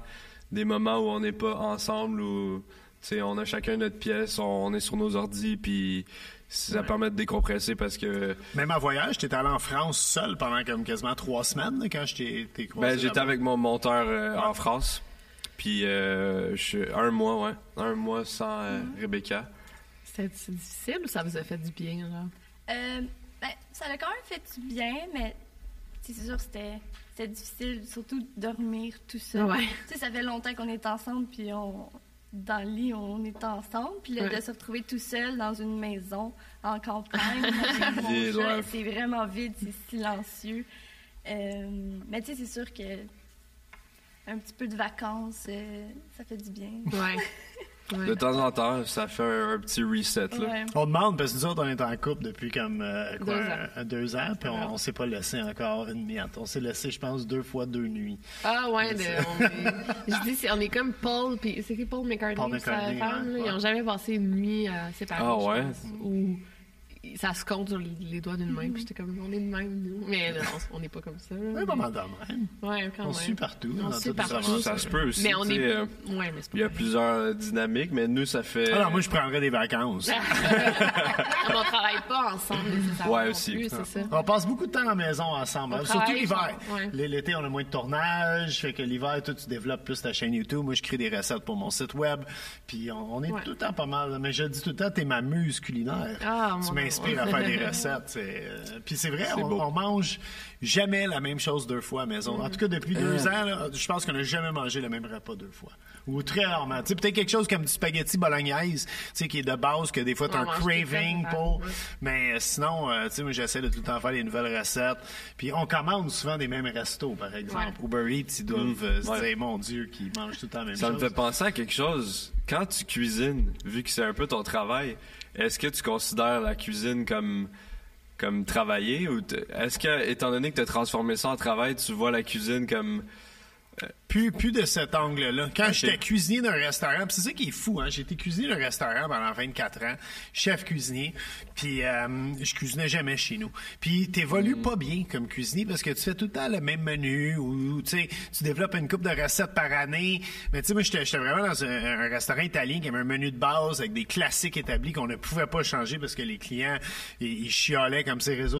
des moments où on n'est pas ensemble, où on a chacun notre pièce, on, on est sur nos ordis, puis ça permet de décompresser parce que Même en voyage, tu allé en France seul pendant comme quasiment trois semaines là, quand je t'ai t'ai croisé. ben, j'étais avec mon monteur euh, en France, puis euh, un mois, ouais, un mois sans euh, Rebecca. C'était c'est difficile ou ça vous a fait du bien, genre? euh, ben, ça a quand même fait du bien, mais c'est sûr, c'était difficile, surtout de dormir tout seul. Ouais. Tu sais, ça fait longtemps qu'on est ensemble, puis on, dans le lit, on est ensemble. Puis là, Ouais. de se retrouver tout seul dans une maison en campagne, <laughs> ouais. c'est vraiment vide, c'est silencieux. Euh, mais tu sais, c'est sûr que un petit peu de vacances, euh, ça fait du bien. Ouais. <laughs> Ouais. De temps en temps, ça fait un, un petit reset. Là. Ouais. On demande, parce que nous autres, on est en couple depuis comme euh, quoi, Deux ans. puis on, on s'est pas laissé encore une miette. On s'est laissé, je pense, deux fois deux nuits. Ah ouais, de- on est, <laughs> je dis, c'est- on est comme Paul, puis c'est qui Paul McCartney, Paul sa McCartney, femme, ouais, là, ils ouais. ont jamais passé une nuit euh, séparés, Ah je ouais? pense, ça se compte sur les doigts d'une main, puis j'étais comme, on est de même, nous. Mais non, on n'est pas comme ça. là. Un moment de même. Ouais, quand On même. suit partout. On dans suit partout. Ça se peut aussi. Mais on est... euh, Ouais, mais c'est pas Il y a pareil. plusieurs dynamiques, mais nous, ça fait. Ah non, moi, je prendrais des vacances. <laughs> on ne travaille pas ensemble nécessairement Ouais, aussi. plus, ça. On passe beaucoup de temps à la maison ensemble. On Surtout l'hiver. ouais. L'été, on a moins de tournage. Fait que l'hiver, toi, tu développes plus ta chaîne YouTube. Moi, je crée des recettes pour mon site web. Puis on, on est Ouais. tout le temps pas mal. Mais je dis tout le temps, t'es ma muse culinaire. Ah, tu mon m'inspires à faire des <laughs> recettes. c'est, euh, Puis c'est vrai, C'est on, mange jamais la même chose deux fois à la maison. En tout cas, depuis deux Euh. ans, là, je pense qu'on n'a jamais mangé le même repas deux fois. Ou très rarement. Peut-être quelque chose comme du spaghetti bolognaise, tu sais, qui est de base, que des fois, tu as On un craving pour. Mais euh, sinon, euh, tu sais, moi, j'essaie de tout le temps faire des nouvelles recettes. Puis on commande souvent des mêmes restos, par exemple. Ouais. Uber Eats, ils doivent euh, se Ouais. dire, mon Dieu, qu'ils mangent tout le temps la même Ça me chose. fait penser à quelque chose. Quand tu cuisines, vu que c'est un peu ton travail, est-ce que tu considères la cuisine comme comme travailler ou est-ce que étant donné que tu as transformé ça en travail, tu vois la cuisine comme Plus, plus de cet angle-là. Quand j'étais cuisinier d'un restaurant, c'est ça qui est fou, hein, j'ai été cuisinier d'un restaurant pendant 24 ans, chef cuisinier, puis euh, je cuisinais jamais chez nous. Puis t'évolues pas bien comme cuisinier parce que tu fais tout le temps le même menu ou tu sais, tu développes une coupe de recettes par année. Mais tu sais, moi j'étais j'étais vraiment dans un, un restaurant italien qui avait un menu de base avec des classiques établis qu'on ne pouvait pas changer parce que les clients ils, ils chialaient comme ces réseaux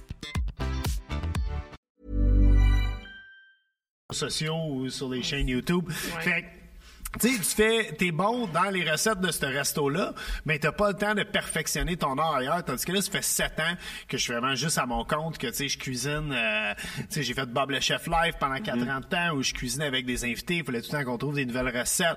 sociaux ou sur les chaînes YouTube. Fait que, tu sais, tu fais, t'es bon dans les recettes de ce resto-là, mais t'as pas le temps de perfectionner ton art ailleurs. Tandis que là, ça fait sept ans que je suis vraiment juste à mon compte, que tu sais, je cuisine. euh, tu sais, j'ai fait Bob le chef live pendant quatre ans de temps où je cuisinais avec des invités. Il fallait tout le temps qu'on trouve des nouvelles recettes.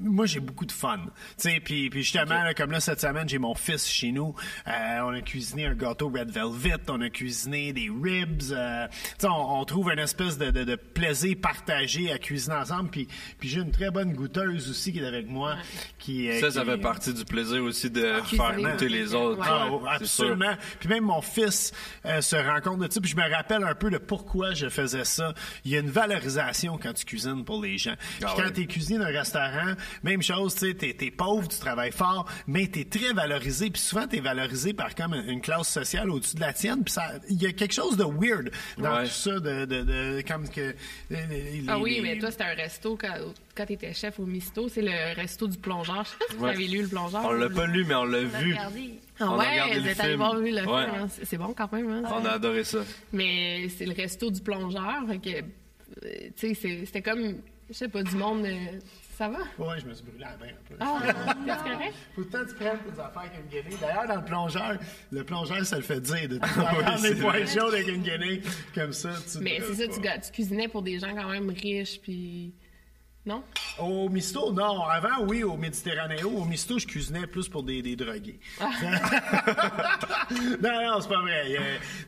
Moi, j'ai beaucoup de fun. Tu sais, puis, puis justement, là, comme là, cette semaine, j'ai mon fils chez nous. Euh, on a cuisiné un gâteau Red Velvet, on a cuisiné des ribs. euh, tu sais, on, on trouve une espèce de, de, de plaisir partagé à cuisiner ensemble. Puis, puis j'ai une très bonne goûteuse aussi qui est avec moi. Qui, euh, ça ça qui- fait partie du plaisir aussi de faire cuisiner. goûter les autres. ah, Ouais, oh, absolument. Puis même mon fils euh, se rend compte de ça. Puis je me rappelle un peu de pourquoi je faisais ça. Il y a une valorisation quand tu cuisines pour les gens. Puis Ah quand ouais. tu es cuisinier d'un restaurant, même chose, tu sais, t'es, t'es pauvre, tu travailles fort, mais t'es très valorisé. Puis souvent, t'es valorisé par comme une classe sociale au-dessus de la tienne. Puis ça, il y a quelque chose de weird dans Ouais. tout ça, de, de, de- comme que... les- Ah oui, les- mais toi, c'était un resto quand, quand tu étais chef au Misto. C'est le resto du plongeur. <laughs> Je sais pas si vous avez lu le plongeur. On l'a pas lu, mais on l'a On a vu. regardé. Ah on a ouais, regardé vous le êtes allé film. voir lui, le Ouais. film. hein. C'est bon quand même. Hein, On a adoré ça. Mais c'est le resto du plongeur. fait que, euh, tu sais, c'était comme, je sais pas, du monde. euh, ça va? Ouais, je me suis brûlé la main un peu. Ah, t'es correct? Faut tout le temps que tu prennes tes affaires avec une guenille. D'ailleurs, dans le plongeur, le plongeur, ça le fait dire de tout Oui, prendre <laughs> c'est des vrai. jaunes avec une guenille. Comme ça, tu Mais c'est ça, tu, tu cuisinais pour des gens quand même riches, puis. Non? Au misto, non. Avant, oui, au Méditerranéo. Au misto, je cuisinais plus pour des, des drogués. <laughs> non, non, c'est pas vrai. A-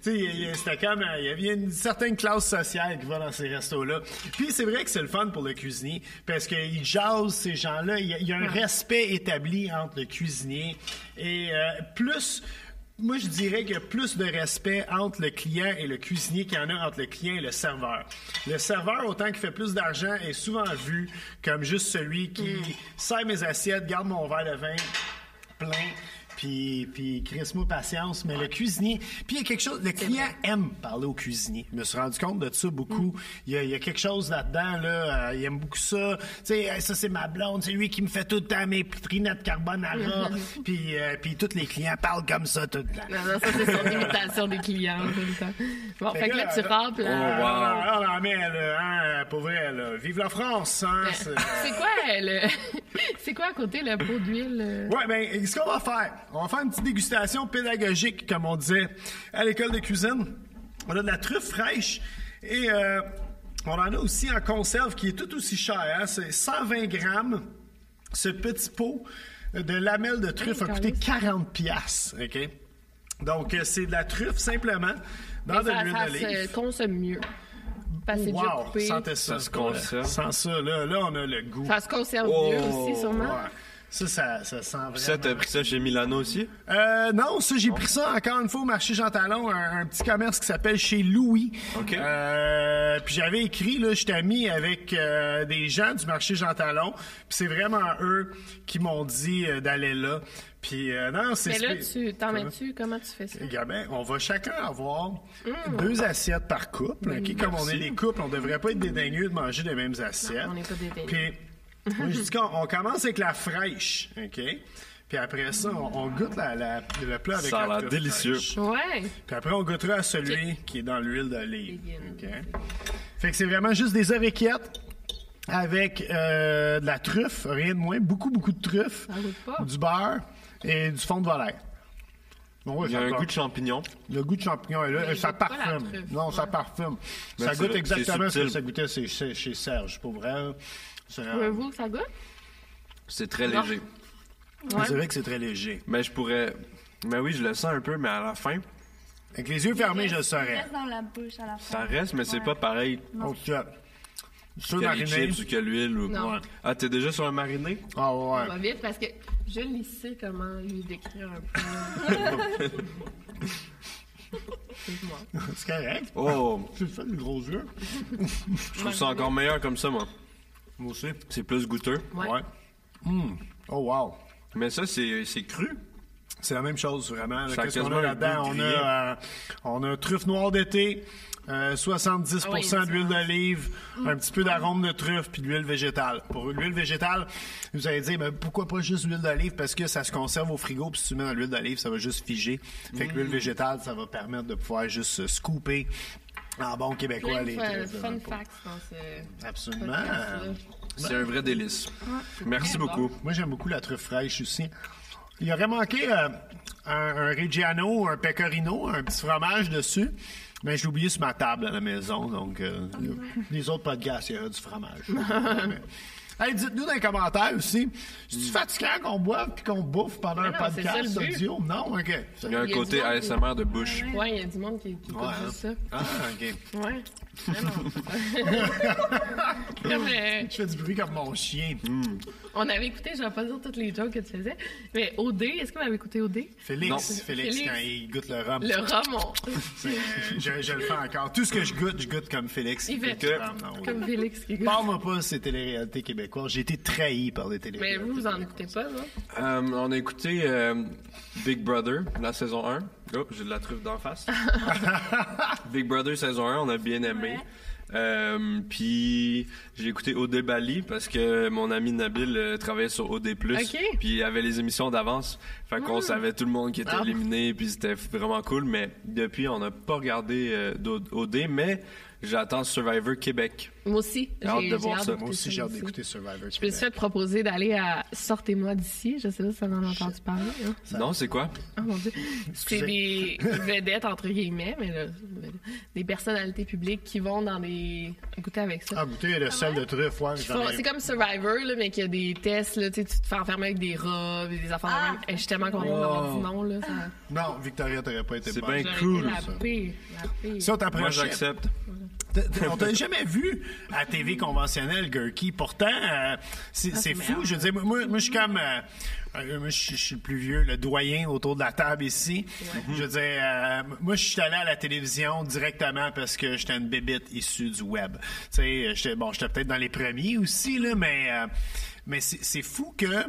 c'était comme... Il y avait une certaine classe sociale qui va dans ces restos-là. Puis c'est vrai que c'est le fun pour le cuisinier parce qu'ils jasent, ces gens-là. Il y a, il y a un respect établi entre le cuisinier et euh, plus... Moi, je dirais qu'il y a plus de respect entre le client et le cuisinier qu'il y en a entre le client et le serveur. Le serveur, autant qu'il fait plus d'argent, est souvent vu comme juste celui qui sert mes assiettes, garde mon verre de vin plein, puis, puis crisse-moi patience. Mais le cuisinier, puis il y a quelque chose, le client aime parler au cuisinier. Je me suis rendu compte de ça beaucoup. Il, y a, il y a quelque chose là-dedans, là, euh, il aime beaucoup ça. Tu sais, Hey, ça c'est ma blonde, c'est lui qui me fait tout le temps mes frinettes carbonara. <laughs> puis, euh, puis tous les clients parlent comme ça tout le temps. Non, non, ça, c'est son imitation des clients tout le temps. Bon, fait que là, tu Oh, là. Ah, non, non, mais là, hein, pour vrai, là, vive la France, hein, c'est- C'est quoi, le... <laughs> c'est quoi à côté le pot d'huile? euh? Ouais, ben, ce qu'on va faire, on va faire une petite dégustation pédagogique, comme on disait à l'école de cuisine. On a de la truffe fraîche et euh, on en a aussi en conserve qui est tout aussi cher. hein. C'est 120 grammes. Ce petit pot de lamelles de truffe a coûté 40 piastres, OK? Donc, euh, c'est de la truffe, simplement, dans de Ça, l'huile ça se consomme mieux. Parce que c'est déjà Wow, coupé. sentez ça. Ça se conserve. Sans ça, là, là, on a le goût. Ça se conserve Oh, mieux aussi, sûrement. Ouais. Ça, ça, ça sent vraiment... Ça, t'as pris ça chez Milano aussi? Euh, non, ça, j'ai pris ça encore une fois au marché Jean Talon, un, un petit commerce qui s'appelle chez Louis. OK. Euh, puis j'avais écrit, là, j'étais ami avec euh, des gens du marché Jean Talon. Puis c'est vraiment eux qui m'ont dit euh, d'aller là. Puis euh, non, c'est... Mais là, spé- tu t'en Comment? mets-tu? Comment tu fais ça? Eh bien, ben, on va chacun avoir deux assiettes par couple. OK? Comme on est des couples, on devrait pas être dédaigneux de manger les mêmes assiettes. on n'est pas dédaigneux. Puis, je dis qu'on on commence avec la fraîche, OK? Puis après ça, on, on goûte la, la- le plat avec Ça a la l'air truffe délicieux. fraîche. Ouais. Puis après, on goûtera à celui qui est dans l'huile d'olive. OK? Fait que c'est vraiment juste des oreillettes avec euh, de la truffe, rien de moins. Beaucoup, beaucoup de truffe. Ça goûte pas. Du beurre et du fond de volaille. Bon, ouais, Il y a ça un goût de champignon. Le goût de champignon est là. Mais et ça parfume. truffe. Non, ça parfume. Mais ça goûte exactement ce que ça goûtait chez, chez- chez Serge, pour vrai. C'est Vous, que ça goûte? C'est très Non. léger. Ouais. c'est vrai que c'est très léger. Mais je pourrais. Mais oui, je le sens un peu, mais à la fin, Avec les yeux fermés, je le Ça saurais. reste dans la bouche à la fin. ça reste, mais c'est Ouais. pas pareil Donc, euh, sur que les mariné. chips ou que l'huile. Ou... Non. Ouais. Ah, t'es déjà sur un mariné? Ah On ouais. va vite parce que je le sais comment lui décrire un peu. Excuse-moi. <laughs> C'est correct. Oh, Tu le fais, les gros yeux. je trouve ça encore meilleur comme ça, moi. Moi aussi. C'est plus goûteux. Ouais. Hum. Oh wow. Mais ça, c'est c'est cru. C'est la même chose, vraiment. Qu'est-ce qu'on a là-dedans? On a, euh, on a truffe noire d'été, euh, 70 Ah oui, d'huile d'olive, un petit peu d'arôme de truffe, puis de l'huile végétale. Pour l'huile végétale, vous allez dire, ben, pourquoi pas juste l'huile d'olive? Parce que ça se conserve au frigo, puis si tu mets dans l'huile d'olive, ça va juste figer. Fait que l'huile végétale, ça va permettre de pouvoir juste euh, scooper en bon québécois les fun, facts dans ce Absolument. C'est un vrai délice. Merci beaucoup. Moi, j'aime beaucoup la truffe fraîche aussi. Il aurait manqué euh, un, un Reggiano, un Pecorino, un petit fromage dessus. Mais je l'ai oublié sur ma table à la maison. Donc, euh, les autres podcasts, il y aurait du fromage. Mais- <laughs> Hey, dites-nous dans les commentaires aussi. C'est-tu fatigant qu'on boive puis qu'on bouffe pendant un non, podcast le but. audio? Non? OK. Il y a un Il y a côté qui- ASMR de bouche. Ouais, il y a du monde qui, qui écoute Ouais, hein. ça. Ah, OK. Ouais. <laughs> Vraiment. <laughs> <laughs> Comme, euh, Je fais du bruit comme mon chien. On avait écouté, je vais pas dire toutes les jokes que tu faisais, mais OD, est-ce que vous avez écouté OD? Félix, Non. Félix, Félix. quand il goûte le rhum. Le rhum, on- <laughs> je, je le fais encore. Tout ce que je goûte, je goûte comme Félix. il fait rhum. Non, oui. comme Félix qui goûte. Parle-moi pas de ces téléréalités québécoises. J'ai été trahi par des Mais téléréalités. vous, vous en écoutez pas, non? Euh, on a écouté euh, Big Brother, la saison 1. Oh, j'ai de la truffe d'en face. <laughs> Big Brother saison 1, on a bien aimé. Euh, puis j'ai écouté OD Bali parce que mon ami Nabil euh, travaillait sur OD+. Ok. Ah. Puis il avait les émissions d'avance. Fait qu'on savait tout le monde qui était éliminé. Puis c'était vraiment cool. Mais depuis, on n'a pas regardé euh, d'O- OD. Mais J'attends Survivor Québec. Moi aussi. J'ai hâte de voir ça. Moi aussi, j'ai hâte d'écouter Survivor. Je me suis fait proposer d'aller à Sortez-moi d'ici. Je sais pas si ça en a entendu parler. hein. Non, c'est quoi? Oh mon Dieu. C'est des <laughs> vedettes, entre guillemets, mais là, des personnalités publiques qui vont dans des. goûter avec ça. Ah, goûter le sel de truffe, ouais. C'est comme Survivor, là, mais qu'il y a des tests, là, tu sais, tu te fais enfermer avec des robes et des affaires de même. Et Je suis tellement contente d'avoir dit non, là. Ça... Non, Victoria, t'aurais pas été C'est bien cool, la ça. pire, la pire. Si on Moi, j'accepte. On t'a jamais vu à TV conventionnelle, Gurky. Pourtant, euh, c'est c'est fou. Je veux dire, moi, moi je suis comme... euh, euh, moi, je suis- je suis le plus vieux, le doyen autour de la table ici. Je veux dire, euh, moi, je suis allé à la télévision directement parce que j'étais une bébite issue du web. Tu sais, bon, j'étais peut-être dans les premiers aussi, là, mais, euh, mais c'est fou que...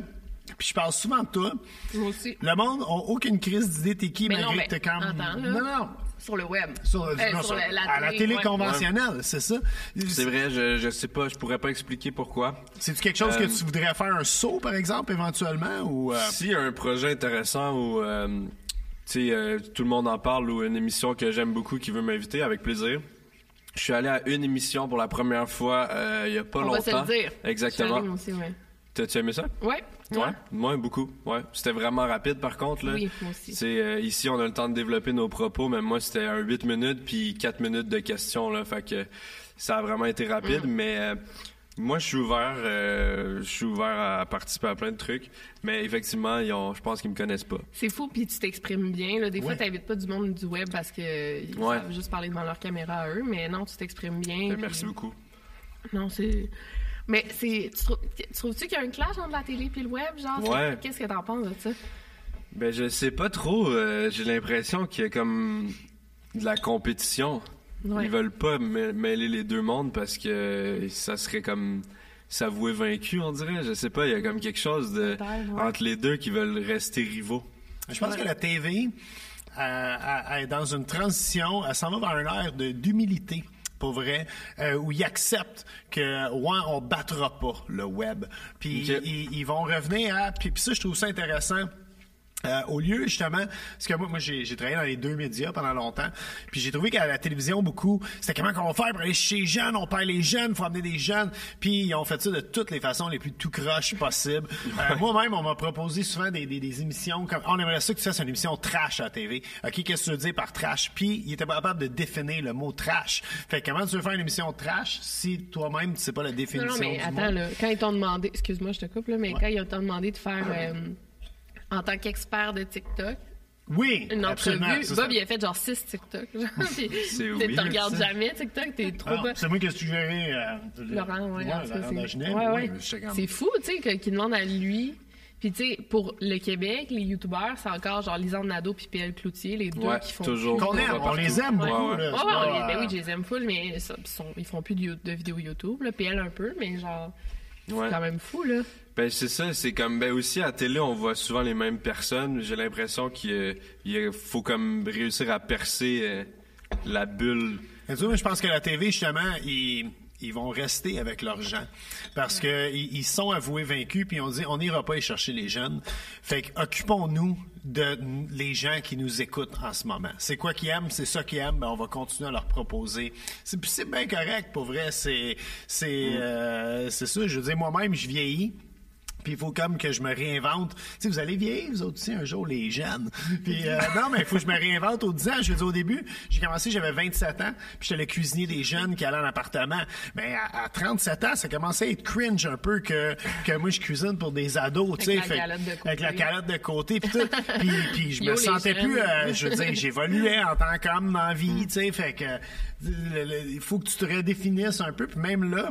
Puis je parle souvent de toi. Moi aussi. Le monde n'a aucune crise d'idée t'es qui, Mais malgré non, que t'es attends, là. non, non. Sur le web. Sur, Euh, non, sur sur- la, la à la télé ouais. conventionnelle, c'est ça? C'est vrai, je, je sais pas, je pourrais pas expliquer pourquoi. C'est-tu quelque chose que Euh, tu voudrais faire un saut, par exemple, éventuellement? Ou, euh, S'il y a un projet intéressant où euh, tu sais, euh, tout le monde en parle ou une émission que j'aime beaucoup qui veut m'inviter, avec plaisir. Je suis allé à une émission pour la première fois euh, il y a pas On va longtemps. se le dire. Exactement. Aussi, ouais. T'as-tu aimé ça? Ouais. Ouais, moi beaucoup. Ouais, c'était vraiment rapide par contre là. Oui, moi aussi. C'est euh, ici on a le temps de développer nos propos, mais moi c'était un 8 minutes puis 4 minutes de questions là, fait que ça a vraiment été rapide, Mm. mais euh, moi je suis ouvert, euh, je suis ouvert à participer à plein de trucs, mais effectivement ils ont, je pense qu'ils me connaissent pas. C'est fou, puis tu t'exprimes bien. Là. Des fois, Ouais. t'invites pas du monde du web parce que ils Ouais. savent juste parler devant leur caméra à eux, mais non, tu t'exprimes bien. Ben, Merci beaucoup. Non, c'est. Mais c'est. Tu, trou- tu trouves-tu qu'il y a un clash entre la télé et le web? Genre, Ouais. qu'est-ce que t'en penses de ça? Ben je sais pas trop, euh, j'ai l'impression qu'il y a comme de la compétition. Ouais. Ils veulent pas mê- mêler les deux mondes parce que ça serait comme s'avouer vaincu, on dirait. Je sais pas, il y a comme quelque chose de ouais. entre les deux qui veulent rester rivaux. Je pense que la TV euh, elle- elle est dans une transition, elle s'en va vers ère de- d'humilité. Pour vrai, euh, où ils acceptent que ouais, on battra pas le web. Puis ils, ils vont revenir à puis, puis ça je trouve ça intéressant. Euh, au lieu justement, parce que moi, moi j'ai j'ai travaillé dans les deux médias pendant longtemps, puis j'ai trouvé qu'à la télévision beaucoup, c'était comment qu'on va faire pour aller chez les jeunes, on perd les jeunes, faut amener des jeunes, puis ils ont fait ça de toutes les façons les plus tout croches possibles. <laughs> Euh, Moi-même, on m'a proposé souvent des, des, des émissions comme on aimerait ça que tu fasses une émission trash à la TV. Ok, qu'est-ce que tu veux dire par trash? Puis il était pas capable de définir le mot trash. Fait que comment tu veux faire une émission trash si toi-même tu sais pas la définition non, mais du attends, mot? là, quand ils t'ont demandé, excuse-moi, je te coupe, là, mais quand ils t'ont demandé de faire, euh, en tant qu'expert de TikTok, Oui, une absolument. entrevue, Bob, il a fait genre 6 TikTok. <laughs> puis tu weird, regardes jamais TikTok, t'es trop Alors, bas. c'est moi que tu verrais. Euh, Laurent, ouais, c'est- ouais, fou, tu sais, qu'il demande à lui. Puis, tu sais, pour le Québec, les youtubeurs, c'est encore genre Lisande Nadeau puis PL Cloutier, les deux Ouais, qui font. toujours. Qu'on aime, on les aime beaucoup. là, pas, ben euh, oui, je les aime full, mais ça- ils, sont- ils font plus de, vidéos YouTube. Là, PL un peu, mais genre, c'est quand même fou, là. Ben c'est ça, c'est comme ben aussi à la télé on voit souvent les mêmes personnes. J'ai l'impression qu'il il faut comme réussir à percer euh, la bulle. Mais tu vois, moi, je pense que la TV, justement, ils, ils vont rester avec leurs gens. Parce que ils, ils sont avoués vaincus, puis on dit, on n'ira pas y chercher les jeunes. Fait que occupons-nous de les gens qui nous écoutent en ce moment. C'est quoi qu'ils aiment, c'est ça qu'ils aiment, ben on va continuer à leur proposer. C'est puis c'est bien correct, pour vrai. C'est c'est euh, c'est ça. Je veux dire, moi-même, je vieillis. Puis il faut comme que je me réinvente. Tu vous allez vieillir, vous autres aussi, un jour, les jeunes. Puis euh, <laughs> non, mais il faut que je me réinvente aux 10 ans. Je veux dire, au début, j'ai commencé, j'avais 27 ans, puis j'étais le cuisinier des jeunes qui allaient en appartement. Mais à, à 37 ans, ça commençait à être cringe un peu que, que moi, je cuisine pour des ados, tu sais. la Fait- calotte de côté. Avec la calotte de côté, puis tout. Puis, puis je me sentais jeunes. plus... euh, je veux dire, j'évoluais en tant qu'homme dans la vie, tu sais. Fait que il faut que tu te redéfinisses un peu. Puis même là...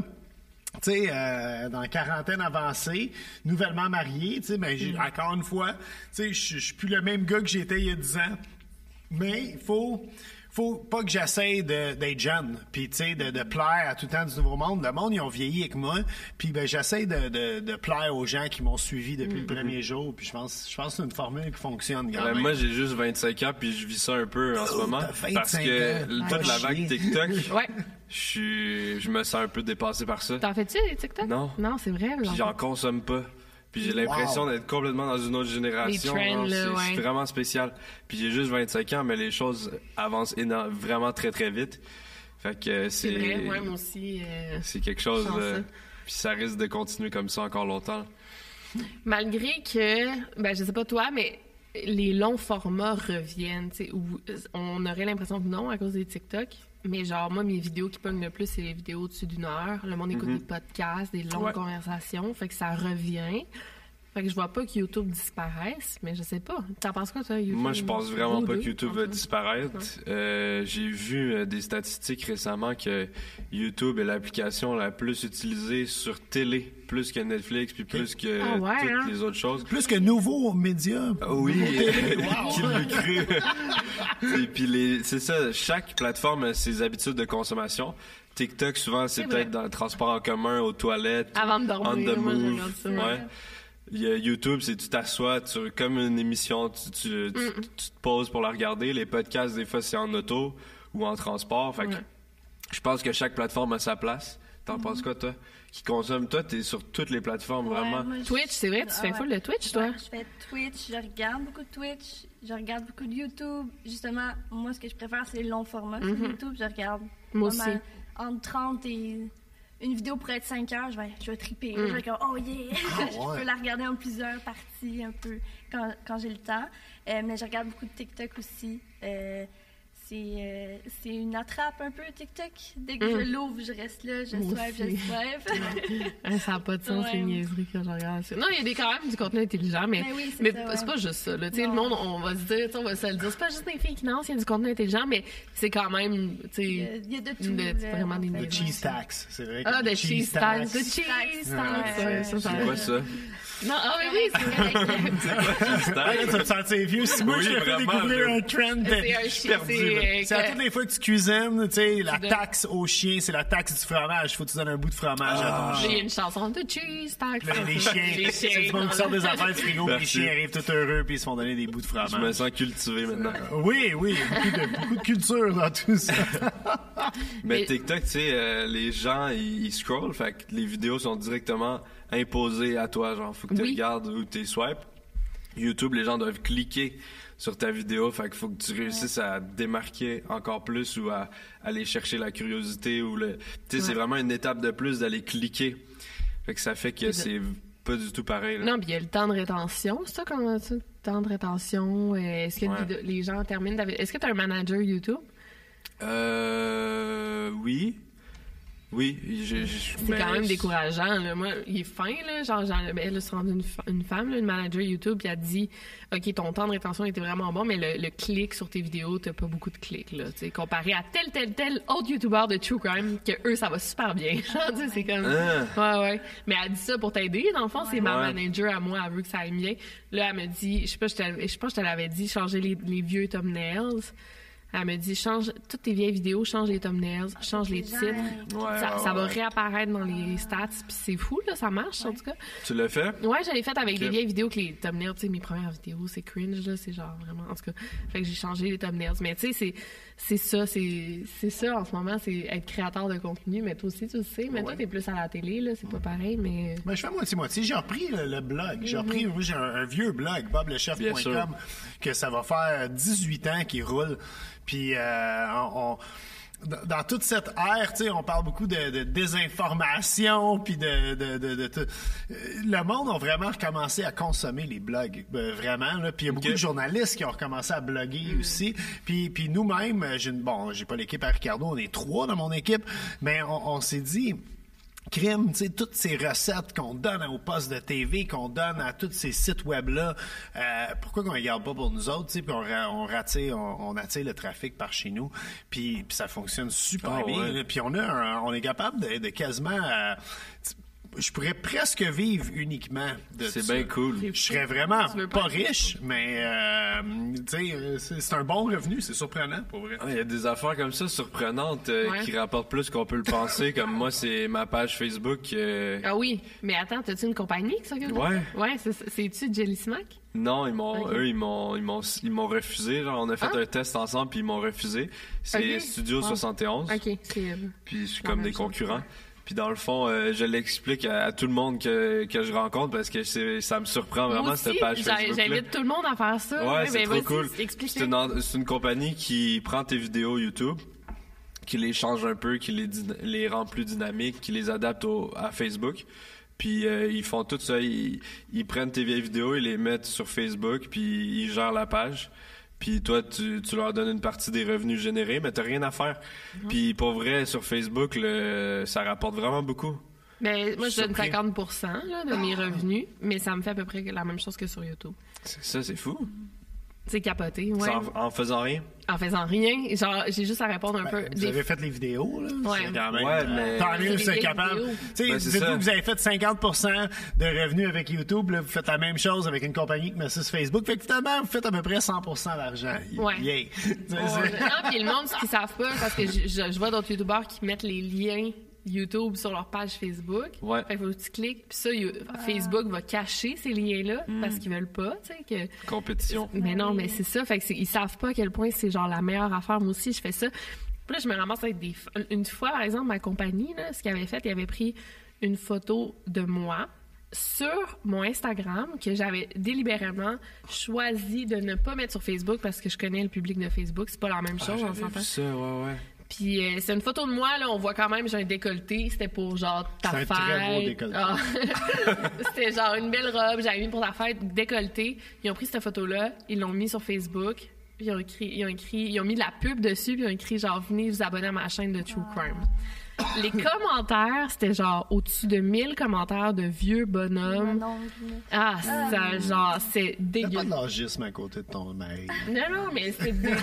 Tu sais, euh, dans la quarantaine avancée, nouvellement marié, tu sais, ben, j'ai- encore une fois, tu sais, je je suis plus le même gars que j'étais il y a 10 ans. Mais il faut, faut pas que j'essaie de- d'être jeune, puis tu sais, de, de plaire à tout le temps du nouveau monde. Le monde, ils ont vieilli avec moi, puis ben, j'essaie de, de, de plaire aux gens qui m'ont suivi depuis le premier jour, puis je pense, je pense que c'est une formule qui fonctionne. quand Ben, même. moi j'ai juste 25 ans puis je vis ça un peu en ce Oh, moment t'as 25 parce que ans. toute la vague. TikTok, <laughs> Ouais. je suis je me sens un peu dépassé par ça. T'en fais-tu des TikTok? Non. Non, c'est vrai. Puis j'en consomme pas. Puis j'ai l'impression Wow. d'être complètement dans une autre génération. C'est ouais. vraiment spécial. Puis j'ai juste 25 ans, mais les choses avancent vraiment très très vite. Fait que C'est c'est vrai, ouais, moi aussi. euh, c'est quelque chose. Euh, puis ça risque de continuer comme ça encore longtemps. Malgré que, ben, je sais pas toi, mais les longs formats reviennent, où on aurait l'impression que non à cause des TikTok. Mais genre, moi, mes vidéos qui pognent le plus, c'est les vidéos au-dessus d'une heure. Le monde écoute des podcasts, des longues Ouais. conversations. Fait que ça revient. Fait que je vois pas que YouTube disparaisse, mais je sais pas. T'en penses quoi, toi, YouTube? Moi, je pense vraiment pas que YouTube va disparaître. Euh, J'ai vu euh, des statistiques récemment que YouTube est l'application la plus utilisée sur télé, plus que Netflix, puis plus que Ah ouais, toutes hein? les autres choses. Plus que nouveaux médias. Ah Oui, <laughs> qui l'a cru. Et puis les, c'est ça, chaque plateforme a ses habitudes de consommation. TikTok, souvent, c'est peut-être dans le transport en commun, aux toilettes. Avant de dormir, On the move. ça. Ouais. YouTube, c'est tu t'assois, tu, comme une émission, tu, tu, tu- tu te poses pour la regarder. Les podcasts, des fois, c'est en auto ou en transport. Fait que Ouais. je pense que chaque plateforme a sa place. T'en Mm-hmm. penses quoi, toi? Qui consomme, toi, t'es sur toutes les plateformes, Ouais, vraiment. moi, Twitch, c'est vrai, tu Ah fais ouais. full de Twitch, toi? Ouais, je fais Twitch, je regarde beaucoup de Twitch, je regarde beaucoup de YouTube. Justement, moi, ce que je préfère, c'est les longs formats sur YouTube. Je regarde. Moi aussi. entre 30 et... Une vidéo pourrait être 5 heures, je vais, je vais triper. Mm. Je vais comme, oh yeah! <laughs> ouais. je peux la regarder en plusieurs parties, un peu, quand, quand j'ai le temps. Euh, mais je regarde beaucoup de TikTok aussi. Euh, c'est euh, c'est une attrape un peu, TikTok. Dès que je l'ouvre, je reste là, je Mm. Moi swipe, je aussi. swipe. Hein, ça n'a pas de sens, Ouais. les niaiseries que je regarde. ça. Non, il y a des, quand même du contenu intelligent, mais, Mais oui, c'est mais pas juste ça. là. Le monde, on va se dire, on va se le dire, c'est pas juste des filles qui lancent, il y a du contenu intelligent, mais c'est quand même, Il y a- il y a de tout. de- là, vraiment en des fait. niaiseries. Le cheese tax, c'est vrai. que ah, le de cheese tax, de cheese Tax. C'est quoi ça? Non, ah oui, oui, <laughs> c'est vrai. Ah, tu te sentir vieux. Si moi, Oui, je te fais découvrir un trend, perdu, c'est, là. euh, C'est à toutes les fois que tu cuisines, tu sais, la taxe au chien, c'est la taxe du fromage. Faut que tu donnes un bout de fromage à ton chien. J'ai une chanson de cheese tax. Là, les chiens, Les c'est du monde qui sort des affaires du frigo, puis les chiens arrivent tout heureux, puis ils se font donner des bouts de Je me fromage. sens cultivé maintenant. Oui, oui, beaucoup de, beaucoup de culture dans tout ça. Mais TikTok, tu sais, euh, les gens, ils, ils scrollent, fait que les vidéos sont directement imposées à toi. Genre, faut que tu Oui. regardes où t'es swipe. YouTube, les gens doivent cliquer sur ta vidéo, fait qu'il faut que tu réussisses à démarquer encore plus ou à aller chercher la curiosité ou le. Tu sais, c'est vraiment une étape de plus d'aller cliquer. Fait que ça fait que c'est pas du tout pareil. là. Non, puis il y a le temps de rétention, c'est ça, comment ça? Temps de rétention. euh, Est-ce que Ouais. les, gens terminent Est-ce que tu as un manager YouTube? Euh. Oui. Oui. C'est quand même décourageant. Là. Moi, il est fin, là. Genre, genre, ben, elle se rendu une, une femme, là, une manager YouTube, puis elle dit OK, ton temps de rétention était vraiment bon, mais le, le clic sur tes vidéos, t'as pas beaucoup de clics, là. Tu sais, comparé à tel, tel, tel autre YouTuber de True Crime, que eux, ça va super bien. Genre, <laughs> tu sais, c'est comme. Ah. Ouais, ouais. Mais elle dit ça pour t'aider. Dans le fond, c'est ma Ouais. manager à moi, elle veut que ça aille bien. Là, elle me dit, je sais pas, je te, je sais pas, je te l'avais dit, changer les, les vieux thumbnails. Elle me dit, change toutes tes vieilles vidéos, change les thumbnails, change les les titres. Ouais, ça ouais, ça va réapparaître dans les stats, puis c'est fou, là, ça marche, en tout cas. Tu l'as fait? Ouais, je l'ai fait avec des vieilles vidéos que les thumbnails, tu sais, mes premières vidéos, c'est cringe, là, c'est genre vraiment, en tout cas. Fait que j'ai changé les thumbnails. Mais tu sais, c'est, c'est ça, c'est, c'est ça en ce moment, c'est être créateur de contenu. Mais toi aussi, tu le sais. Mais toi, t'es plus à la télé, là, c'est pas pareil, mais. Ben, je fais moitié-moitié. J'ai repris le, le blog. Mhm. J'ai repris, moi, j'ai un, un vieux blog, boblechef.com, que ça va faire 18 ans qu'il roule. Puis, euh, on, on- dans- toute cette ère, tu sais, on parle beaucoup de, de désinformation, puis de, de, de. Euh, Le monde a vraiment recommencé à consommer les blogs, euh, vraiment. Là. Puis il y a beaucoup de journalistes qui ont recommencé à bloguer aussi. Puis, nous-mêmes, j'ai bon, j'ai pas l'équipe à Ricardo, on est trois dans mon équipe, mais on, on s'est dit crime, tu sais, toutes ces recettes qu'on donne aux postes de TV, qu'on donne à tous ces sites web-là, euh, pourquoi qu'on les garde pas pour nous autres, tu sais, puis on, on, on, on attire le trafic par chez nous, puis, puis ça fonctionne super Ah bien, puis on a un- on est capable de, de quasiment... euh, je pourrais presque vivre uniquement de C'est ça. bien cool. Je serais vraiment pas pas- riche, mais euh, tu sais, c'est c'est un bon revenu, c'est surprenant pour vrai. Ah, Il y a des affaires comme ça surprenantes euh, Ouais. qui rapportent plus qu'on peut le penser. <laughs> comme moi, c'est ma page Facebook. euh, Ah oui, mais attends, t'as-tu une compagnie qui s'occupe de ça? Ouais. Ouais, c'est- c'est-tu Jelly Smack? Non, ils m'ont, eux, ils m'ont, ils m'ont, ils m'ont refusé. Genre, on a fait Ah. un test ensemble puis ils m'ont refusé. C'est. Studio Wow. 71. Ok, c'est. Puis je suis comme des chose. Puis dans le fond, euh, je l'explique à, à tout le monde que, que je rencontre parce que ça me surprend vraiment Moi aussi, cette page Facebook. j'invite tout le monde à faire ça. Ouais, c'est ben trop cool. C'est une, compagnie qui prend tes vidéos YouTube qui les change un peu, qui les, rend plus dynamiques, qui les adapte au- à Facebook. Puis euh, ils font tout ça, ils, ils prennent tes vieilles vidéos, ils les mettent sur Facebook, puis ils gèrent la page. Puis toi, tu, tu leur donnes une partie des revenus générés, mais t'as rien à faire. Puis pour vrai, sur Facebook, le, ça rapporte vraiment beaucoup. Ben, moi, je donne Surpris. 50 là, de mes revenus, mais ça me fait à peu près la même chose que sur YouTube. C'est- Ça, c'est fou. C'est capoté, ouais. En, en faisant rien? En faisant rien, genre, j'ai juste à répondre un peu. Ben, Vous Des- avez fait les vidéos, là. Ouais. C'est quand même, Ouais, euh, mais- Tant mieux, C'est capable. Tu sais, Ben, dites-vous que vous avez fait 50 de revenus avec YouTube, là, vous faites la même chose avec une compagnie qui met ça sur Facebook. Fait que finalement, vous faites à peu près 100% d'argent. Ouais. C'est- Non, puis le monde, ce qu'ils savent pas, parce que je, je- je vois d'autres youtubeurs qui mettent les liens YouTube sur leur page Facebook. Ouais. Fait qu'il faut que tu cliques, puis ça, you- Facebook va cacher ces liens-là Mm. parce qu'ils veulent pas, tu sais, que... Compétition. Mais non, mais c'est ça. Fait que ils savent pas à quel point c'est genre la meilleure affaire. Moi aussi, je fais ça. Puis là, je me ramasse avec des. Une fois, par exemple, ma compagnie, là, ce qu'ils avait fait, ils avaient pris une photo de moi sur mon Instagram que j'avais délibérément choisi de ne pas mettre sur Facebook parce que je connais le public de Facebook. C'est pas la même chose, on J'avais s'entend. vu ça, ouais, ouais. Puis euh, c'est une photo de moi, là, on voit quand même, j'ai un décolleté. C'était pour genre ta C'est un fête. très beau décolleté. Ah. <laughs> C'était genre une belle robe, j'avais mis pour ta fête, décolleté. Ils ont pris cette photo-là, ils l'ont mis sur Facebook. Puis ils ont écrit, ils ont écrit, ils ont mis de la pub dessus, puis ils ont écrit genre venez vous abonner à ma chaîne de True Crime. Les commentaires, c'était genre au-dessus de 1000 commentaires de vieux bonhommes. Non, Ah, ça, genre, c'est T'as pas dégueu. de l'agisme à côté de ton mari. Non, non, mais c'est des bonnes.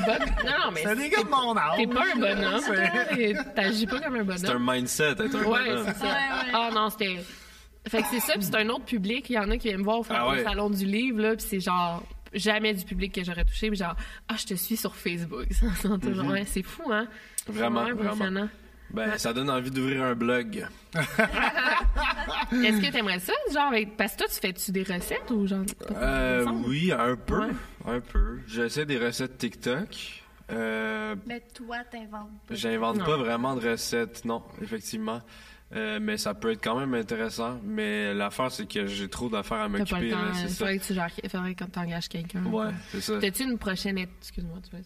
Non, non, <laughs> mais C'est des gars de mon âge. t'es pas un bonhomme, <laughs> T'agis pas comme un bonhomme. C'est un mindset, être un Ouais, bonhomme. c'est ça. Ouais, ouais. Ah non, c'était. Fait que c'est ça, puis c'est un autre public. Il y en a qui viennent me voir au, Ah au ouais. salon du livre, là, puis c'est genre jamais du public que j'aurais touché, puis genre ah je te suis sur Facebook. <laughs> Ça sent toujours. Ouais, c'est fou, hein. Vraiment, impressionnant. Ben, ça donne envie d'ouvrir un blog. <laughs> Est-ce que t'aimerais ça, genre avec... parce que toi tu fais-tu des recettes ou genre Euh, oui, un peu. Ouais. Un peu. J'essaie des recettes TikTok. Euh, Mais toi, t'inventes. pas. J'invente pas vraiment de recettes, non, effectivement. Euh, mais ça peut être quand même intéressant. Mais l'affaire, c'est que j'ai trop d'affaires à m'occuper. Il faudrait que tu gères... faudrait que t'engages quelqu'un. Ouais, c'est ça. T'as-tu une prochaine étape? Excuse-moi, tu vas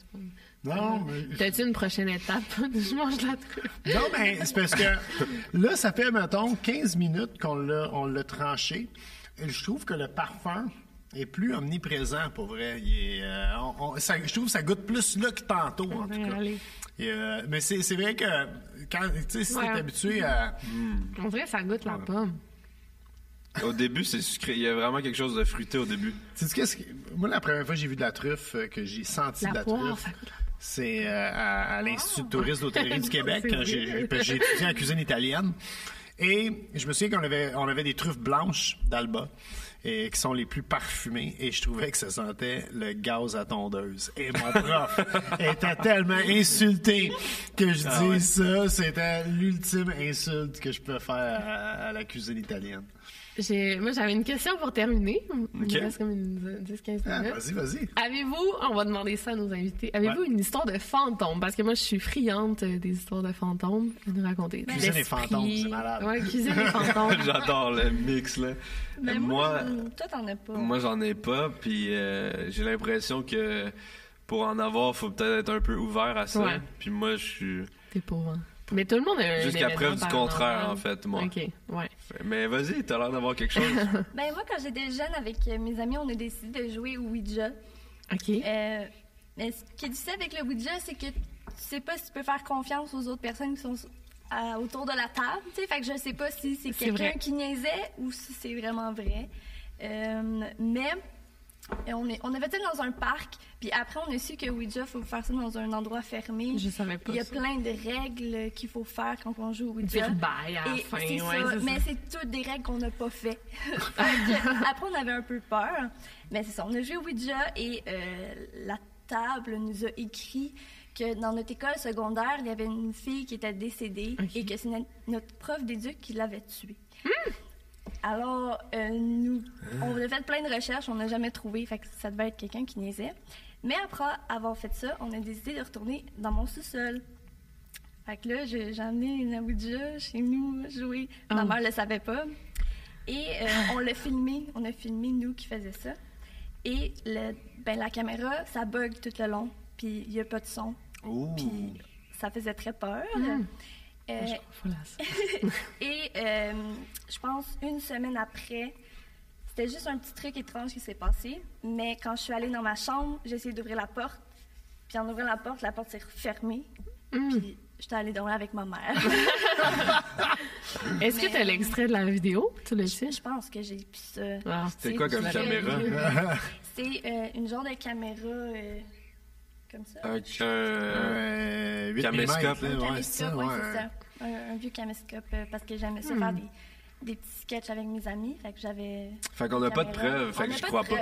Non, mais... T'as-tu une prochaine étape? <laughs> je mange de la truffe. Non, mais c'est parce que là, ça fait, mettons, 15 minutes qu'on l'a, on l'a tranché. Et je trouve que le parfum est plus omniprésent, pour vrai. Il est, euh, on- on- ça- je trouve que ça goûte plus là que tantôt, en tout cas. allez. Et, euh, mais c'est, c'est vrai que quand, tu sais, si Ouais. t'es habitué à... On dirait que ça goûte la pomme. Au début, c'est sucré. Il y a vraiment quelque chose de fruité au début. Tu sais qu'est-ce que... Moi, la première fois que j'ai vu de la truffe, euh, que j'ai senti La de la poire, truffe, ça goûte la c'est euh, à, à l'Institut de tourisme d'hôtellerie du <laughs> Québec, vrai. j'ai, étudié en cuisine italienne. Et je me souviens qu'on avait, on avait des truffes blanches d'Alba, et qui sont les plus parfumées, et je trouvais que ça sentait le gaz à tondeuse. Et mon prof <laughs> était tellement insulté que je Ah dis ouais. ça, c'était l'ultime insulte que je peux faire à, à la cuisine italienne. J'ai- Moi, j'avais une question pour terminer. Il reste comme une 10-15 Ah, minutes. vas-y, vas-y. Avez-vous, on va demander ça à nos invités, avez-vous Ouais. une histoire de fantôme? Parce que moi, je suis friande euh, des histoires de fantômes à nous raconter. Cuisine et L'esprit. fantômes, c'est malade. Ouais, cuisine fantômes. <laughs> J'adore le mix, là. Mais moi, moi, toi, t'en as pas. moi, j'en ai pas. Puis euh, j'ai l'impression que pour en avoir, faut peut-être être un peu ouvert à ça. Ouais. Puis moi, je suis. T'es pauvre. hein. Mais tout le monde a un Jusqu'à preuve du contraire, en fait, moi. OK, ouais. Mais vas-y, t'as l'air d'avoir quelque chose. <laughs> Ben, moi, quand j'étais jeune avec euh, mes amis, on a décidé de jouer au Ouija. OK. Euh, mais ce qui est difficile avec le Ouija, c'est que tu sais pas si tu peux faire confiance aux autres personnes qui sont à- autour de la table. tu sais. Fait que je sais pas si c'est quelqu'un qui niaisait ou si c'est vraiment vrai. Euh, mais on, est, on avait été dans un parc, puis après on a su que Ouija, faut faire ça dans un endroit fermé. Je savais pas Il y a ça. plein de règles qu'il faut faire quand on joue au Ouija. Dire bye à la fin. c'est ouais, ça, c'est ça. mais c'est toutes des règles qu'on n'a pas fait. <laughs> Après, on avait un peu peur. Mais c'est ça, on a joué au Ouija et euh, la table nous a écrit que dans notre école secondaire, il y avait une fille qui était décédée et que c'est no- notre prof d'éduc qui l'avait tuée. Alors, euh, nous, on a fait plein de recherches, on n'a jamais trouvé, fait que ça devait être quelqu'un qui niaisait. Mais après avoir fait ça, on a décidé de retourner dans mon sous-sol. Fait que là, j'ai amené Ouija chez nous jouer. Ma Oh. mère le savait pas. Et euh, on l'a filmé. On a filmé, nous, qui faisait ça. Et le, ben, la caméra, ça bug tout le long. Puis il n'y a pas de son. Puis ça faisait très peur. Mm. Euh, à ça. <laughs> et euh, je pense une semaine après, c'était juste un petit truc étrange qui s'est passé. Mais quand je suis allée dans ma chambre, j'ai essayé d'ouvrir la porte. Puis en ouvrant la porte, la porte s'est refermée. Mm. Puis j'étais allée dormir avec ma mère. <laughs> Est-ce que tu as l'extrait de la vidéo? Tu le sais? je pense que j'ai pu ça. Ah. C'est quoi comme caméra? C'est <laughs> euh, une genre de caméra euh, comme ça. Un, un- Euh, Caméscope, Un ouais, caméscope, c'est ça, ouais, ouais. c'est ça. Un, un vieux caméscope euh, parce que j'aimais Hmm. ça faire des, des petits sketchs avec mes amis. Fait que j'avais. Fait qu'on n'a pas de preuves, fait que pas crois pas.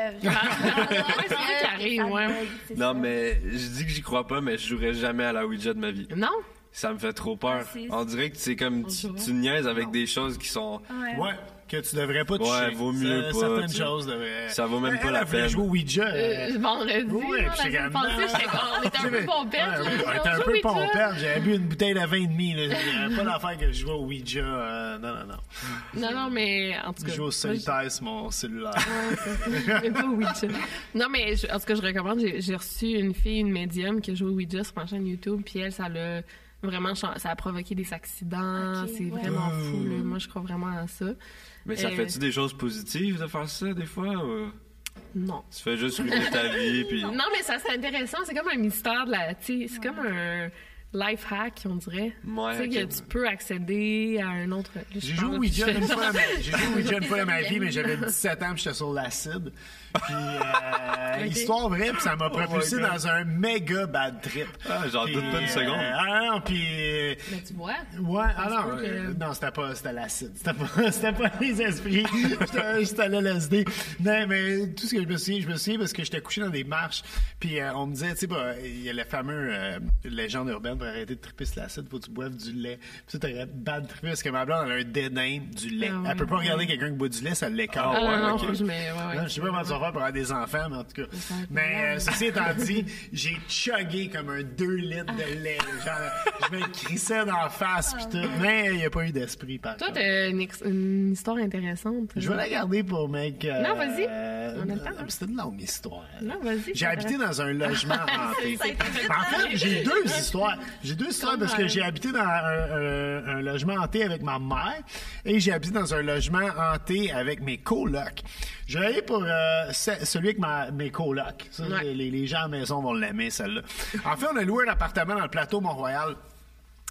Non, mais je dis que j'y crois pas, mais je jouerai jamais à la Ouija de ma vie. Non? Ça me fait trop peur. Ah, On dirait que c'est comme tu, tu niaises avec des choses qui sont. Ouais. Ouais, que tu devrais pas toucher. Ouais, vaut mieux Ça- pas, Certaines tu choses devraient. Ça vaut même Elle, pas elle la voulait peine. jouer au Ouija. euh, vendredi, Oui, puis la j'étais semaine comme, passée, non. j'étais comme, on était un peu pompettes. Ouais, là. on était un peu Ouija. pompettes. J'avais bu une bouteille de vin et demi. J'avais pas l'affaire que je joue au Ouija. euh, non, non, non. Non, non, mais en tout cas. Je joue au solitaire sur mon cellulaire. Mais pas au Ouija. Non, mais je- en tout cas, je recommande. J'ai reçu une fille, une médium, qui a joué au Ouija sur ma chaîne YouTube, puis elle, ça l'a vraiment ça a provoqué des accidents. Ok, c'est ouais. vraiment fou, là. Moi, je crois vraiment à ça. Mais ça Euh, fait-tu des choses positives de faire ça des fois? Ou... Non. Tu fais juste ruiner ta <laughs> vie, puis. Non, mais ça, c'est intéressant. C'est comme un mystère de la. C'est comme un life hack, on dirait. Ouais, tu sais, que tu peux accéder à un autre. J'ai joué au Ouija une fois ma- j'ai joué au Ouija une fois dans ma <laughs> vie, mais j'avais 17 ans, puis j'étais sur l'acide. Puis, euh, <laughs> histoire vraie, puis ça m'a propulsé God. dans un méga bad trip. Ah, j'en doute pas une euh, seconde. ah non, puis... euh, Mais tu vois. Ouais, ah non, peut que- euh, non, c'était pas, c'était l'acide. C'était pas, <laughs> c'était pas les esprits. J'étais j'étais à l'LSD. Non, mais tout ce que je me souviens, je me souviens parce que j'étais couché dans des marches, puis euh, on me disait, tu sais, bah, il y a le fameux euh, légende urbaine pour arrêter de triper sur l'acide, faut que tu boives du lait. Puis ça, t'aurais bad trippé parce que ma blonde, elle a un dédain du lait. Ah ouais. Elle peut pas regarder quelqu'un qui boit du lait, ça l'écarte. Ah, non, non, que je mets- ouais, ouais. Non, je sais pas comment pour avoir des enfants, mais en tout cas. Mais euh, ceci étant <laughs> dit, j'ai chuggé comme un 2 litres de lait. Genre, je me crissais dans la face pis tout. Mais il n'y a pas eu d'esprit, par Toi, t'as une, une histoire intéressante. Je vais la garder pour mec. euh, Non, vas-y. euh, hein. C'était une longue histoire. Non, vas-y, J'ai habité dans un logement <laughs> hanté. En fait, j'ai deux histoires. J'ai deux histoires parce que j'ai habité dans un, un- un logement hanté avec ma mère et j'ai habité dans un logement hanté avec mes colocs. Je vais aller pour euh, celui avec ma, mes colocs. Ça, Ouais. les, les gens à la maison vont l'aimer, celle-là. En fait, on a loué un appartement dans le plateau Mont-Royal.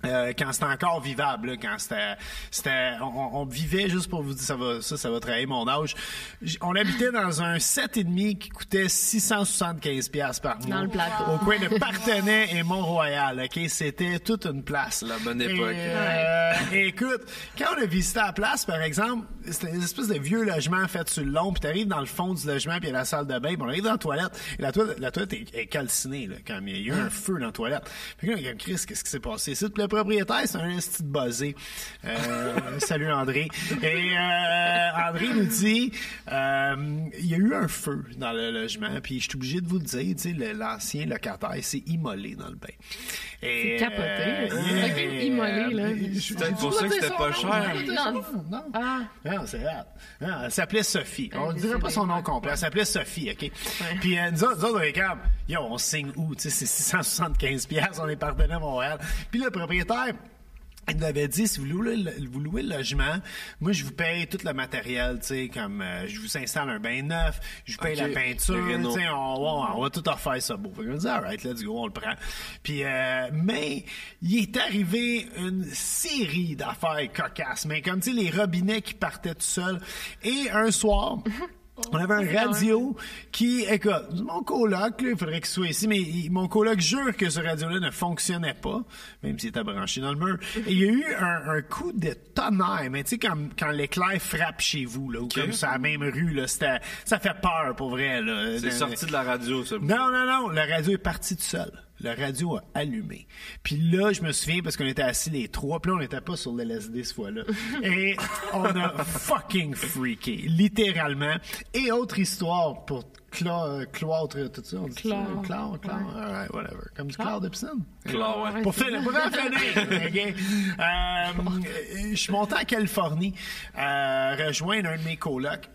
Euh, quand c'était encore vivable, là, quand c'était, c'était, on, on vivait juste pour vous dire ça va, ça, ça va trahir mon âge. J- On habitait dans un 7,5 qui coûtait 675 pièces par mois. Dans le plateau. Au coin de Partenay et Mont-Royal, ok, c'était toute une place. La bonne Et, époque. euh, et écoute, quand on a visité la place, par exemple, c'était une espèce de vieux logement fait sur le long, puis t'arrives dans le fond du logement, puis il y a la salle de bain, puis on arrive dans la toilette, et la toilette, la toilette est, est calcinée, là, quand il y a eu un feu dans la toilette. Puis là, il y a Chris, qu'est-ce qui s'est passé? Propriétaire, c'est un petit buzzé. Euh, <laughs> salut André. Et euh, André nous dit, euh, il y a eu un feu dans le logement, puis je suis obligé de vous le dire, l'ancien locataire s'est immolé dans le bain. Et, C'est capoté. euh, C'est immolé, là. C'est peut-être pour ça que c'était pas cher. Non. non. Ah. Non, c'est. Non, elle s'appelait Sophie. On ne dirait pas son nom complet. Elle s'appelait Sophie, OK? Puis euh, nous autres, nous autres, on est comme, yo, on signe où? Tu sais, c'est 675 piastres, on est partenaire à Montréal. Puis le propriétaire, il nous avait dit, si vous louez, le, vous louez le logement, moi, je vous paye tout le matériel, tu sais, comme euh, je vous installe un bain neuf, je vous paye la peinture, tu sais, on, on- on va tout refaire ça beau. Fait qu'on dit, alright, let's go, on le prend. Puis, euh, mais, il est arrivé une série d'affaires cocasses, mais comme, tu sais, les robinets qui partaient tout seuls. Et un soir, on avait un radio qui, écoute, mon coloc, là, il faudrait qu'il soit ici, mais il- mon coloc jure que ce radio-là ne fonctionnait pas, même s'il était branché dans le mur. Et il y a eu un, un coup de tonnerre, mais tu sais, quand l'éclair frappe chez vous, là, ou comme sur la même rue, là, c'était, ça fait peur, pour vrai, là. C'est sorti de la radio, ça. Non, non, non, le radio est parti tout seul. Le radio a allumé. Puis là, je me souviens parce qu'on était assis les trois, puis là, on n'était pas sur l'LSD ce fois-là. <laughs> Et on a fucking freaké, littéralement. Et autre histoire pour clo- cloître, tout ça. On dit chlore. All right, whatever. Comme du chlore de piscine. Chlore, ouais. Pour finir, pour finir, <laughs> ok? Euh, je suis monté en Californie, euh, rejoindre un de mes colocs.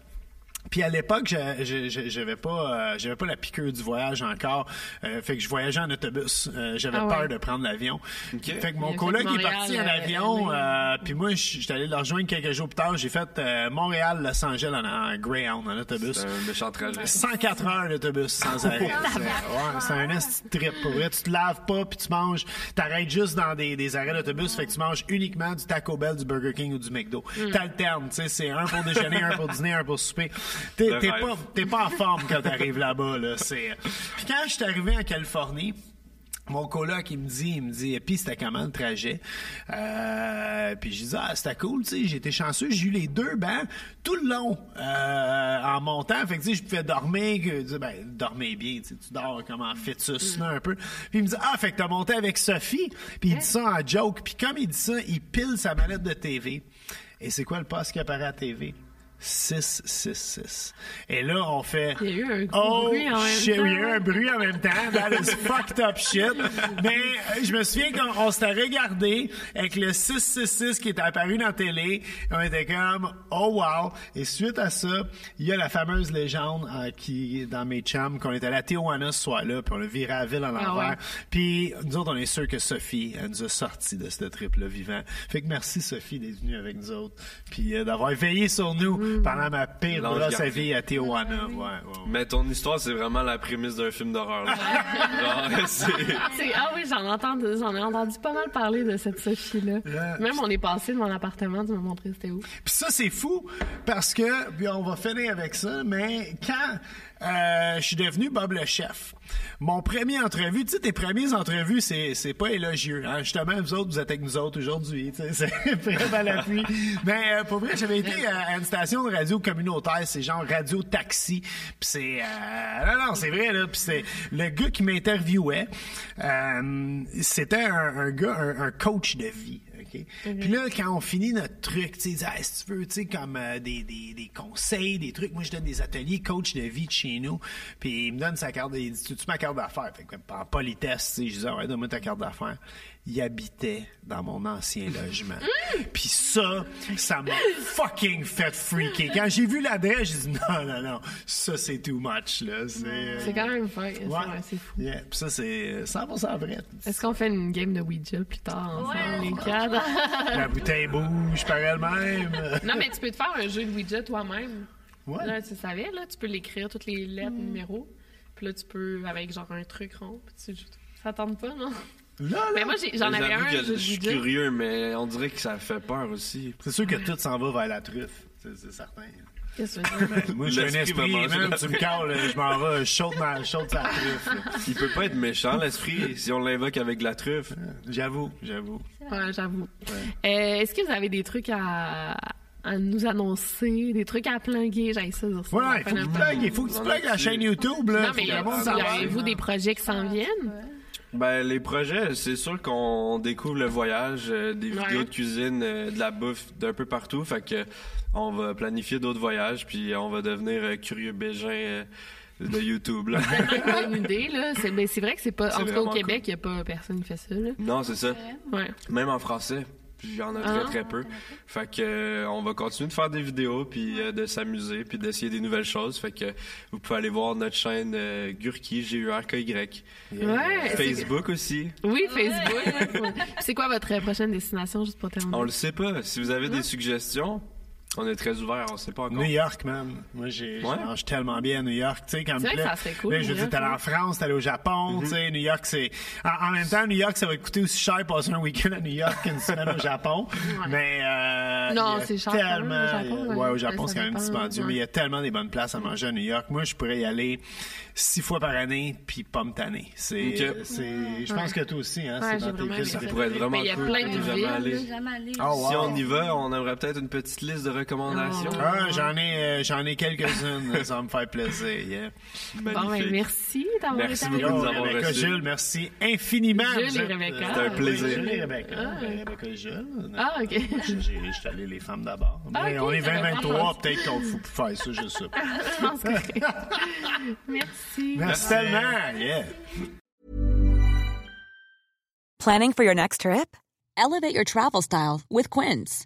Puis à l'époque, j'avais pas, euh, j'avais pas la piqûre du voyage encore. Euh, fait que je voyageais en autobus. Euh, j'avais Ah peur de prendre l'avion. Fait que mon coloc est parti en avion. Euh, puis moi, j'étais allé le rejoindre quelques jours plus tard. J'ai fait euh, Montréal, Los Angeles en, en Greyhound, en autobus. C'est un méchant trajet. 104 heures d'autobus sans <laughs> arrêt. C'est ouais, c'est un esti de trip. Pour vrai, tu te laves pas puis tu manges. T'arrêtes juste dans des, des arrêts d'autobus, fait que tu manges uniquement du Taco Bell, du Burger King ou du McDo. T'alternes, tu sais, c'est un pour déjeuner, un pour dîner, un pour souper. T'es pas, pas en forme quand t'arrives là-bas, là. C'est. Puis quand je suis arrivé en Californie. Mon coloc, il me dit, il me dit, puis c'était comment le trajet? Euh, puis je dis, ah, c'était cool, tu sais, été chanceux, j'ai eu les deux bancs tout le long euh, en montant. Fait que, tu sais, je pouvais dormir, que, ben, dormir bien, tu sais, tu dors comme en fœtus, là, un peu. Puis il me dit, ah, fait que t'as monté avec Sophie. Puis il dit ça en joke. Puis comme il dit ça, il pile sa manette de TV. Et c'est quoi le poste qui apparaît à TV? 666. Et là, on fait. Il y a eu un gros oh, bruit en même temps. Il y a eu un bruit en même temps. That is <laughs> fucked up shit. Mais euh, je me souviens qu'on on s'était regardé avec le 666 qui était apparu dans la télé. On était comme, oh wow. Et suite à ça, il y a la fameuse légende euh, qui, dans mes chums, qu'on était à Tijuana ce soir-là, puis on a viré la ville à l'envers. Ah ouais. Puis nous autres, on est sûr que Sophie, elle nous a sortis de ce trip-là vivant. Fait que merci Sophie d'être venue avec nous autres, puis euh, d'avoir veillé sur nous Mm. pendant ma pire L'ange brosse à vie à Tijuana. Ouais, ouais, ouais. Mais ton histoire, c'est vraiment la prémisse d'un film d'horreur. <laughs> <laughs> Ah oui, j'en entends, j'en ai entendu pas mal parler de cette Sophie-là. Là- Même on est passé de mon appartement, tu m'as montré c'était où. Puis ça, c'est fou parce que, puis on va finir avec ça, mais quand euh, je suis devenu Bob le chef, mon premier entrevue, tu sais, tes premières entrevues, c'est, c'est pas élogieux. Hein? Justement, vous autres, vous êtes avec nous autres aujourd'hui. <laughs> C'est vraiment l'appui. Mais euh, pour vrai, j'avais été à, à une station de radio communautaire, c'est genre Radio Taxi. Puis c'est... euh, non, non, c'est vrai, là. Puis c'est le gars qui m'interviewait, euh, c'était un, un gars, un, un coach de vie. OK? Puis là, quand on finit notre truc, tu sais, Ah, si tu veux, tu sais, comme euh, des, des, des conseils, des trucs, moi, je donne des ateliers coach de vie de chez nous. Puis il me donne sa carte, il dit, tu ma carte d'affaires? Fait que, en politesse, tu sais, je dis, Ah ouais, donne-moi ta carte d'affaires. Il habitait dans mon ancien logement. Puis ça, ça m'a fucking fait freaker. Quand j'ai vu l'adresse, j'ai dit, non, non, non, ça, c'est too much, là. C'est, euh, C'est quand même fun. c'est- Ouais. ouais, C'est fou. Yeah. Puis ça, c'est 100% vrai. Est-ce qu'on fait une game de Ouija plus tard ensemble, Ouais. les cadres? <laughs> La bouteille bouge par elle-même. <laughs> non, mais tu peux te faire un jeu de Ouija toi-même. Ouais. Là, tu savais, là, tu peux l'écrire, toutes les lettres, numéros. Puis là, tu peux, avec genre un truc rond, puis tu joues. Ça tente pas, non? Là, là. Mais moi, j'ai- j'en avais un que je suis curieux, mais on dirait que ça fait peur aussi. C'est sûr que tout s'en va vers la truffe. C'est certain. Qu'est-ce que tu veux dire? Moi, je suis un esprit, la tu me cales, je m'en vais, je saute dans, je saute sur la truffe. là. Il peut pas être méchant, l'esprit, si on l'invoque avec de la truffe. J'avoue, j'avoue. Ouais, j'avoue. Euh, Est-ce que vous avez des trucs à, à nous annoncer, des trucs à planguer? J'ai ça dire ça. Ouais, il faut que tu plugues, il faut que tu plugues la chaîne YouTube, là. Non, mais avez-vous des projets qui s'en viennent? Ben, les projets, c'est sûr qu'on découvre le voyage, euh, des Ouais. vidéos de cuisine, euh, de la bouffe d'un peu partout. Fait que on va planifier d'autres voyages, puis on va devenir euh, curieux bégin de YouTube. Là. <laughs> C'est une bonne idée, là. C'est ben, c'est vrai que c'est pas. C'est En tout cas, au Québec, il n'y a pas personne qui fait ça, là. non, c'est ça. Ouais. Même en français. Puis il y en a très Ah. très peu. Fait que euh, on va continuer de faire des vidéos puis euh, de s'amuser puis d'essayer des nouvelles choses. Fait que vous pouvez aller voir notre chaîne euh, Gurki G U R K Y. Ouais. Facebook aussi. Oui, Facebook. <laughs> c'est quoi votre prochaine destination, juste pour terminer? On le sait pas. Si vous avez des suggestions, on est très ouvert. On sait pas encore. New York, man. Moi, j'ai, je mange tellement bien à New York. Tu sais, quand C'est vrai que ça serait cool, Là, je veux dire, t'es allé hein. en France, t'es allé au Japon, tu sais, New York, c'est. En, en même temps, New York, ça va te coûter aussi cher passer un week-end à New York qu'une semaine au Japon. <laughs> Mais, euh, Non, c'est cher quand même, tellement. au Japon, ouais, ouais. au Japon, c'est quand même dispendieux, ouais. mais il y a tellement des bonnes places à manger à New York. Moi, je pourrais y aller six fois par année, puis pas me tanner. C'est, c'est, je pense que toi aussi, hein, Ouais, c'est dans tes Ça ça. pourrait être vraiment Mais il y a cool. plein de villes. Oh. Si on y va, on aimerait peut-être une petite liste de recommandations. Ah, j'en ai, euh, j'en ai quelques-unes, ça va me faire plaisir. Yeah. Bon, ben, merci d'avoir Merci été avec beaucoup nous. de nous avoir Rebecca reçus. Jules, merci infiniment. Jules Vous et Rebecca. euh, C'était un plaisir. oui, Jules et Rebecca. Euh, Rebecca et Jules. Ah, ok. Je suis allé les femmes d'abord. Mais ok, on est j'avais pas 20-23, entendu. peut-être qu'on faut faire ça, je sais pas. <laughs> Merci. Merci tellement. Yeah. Planning for your next trip? Elevate your travel style with Quince.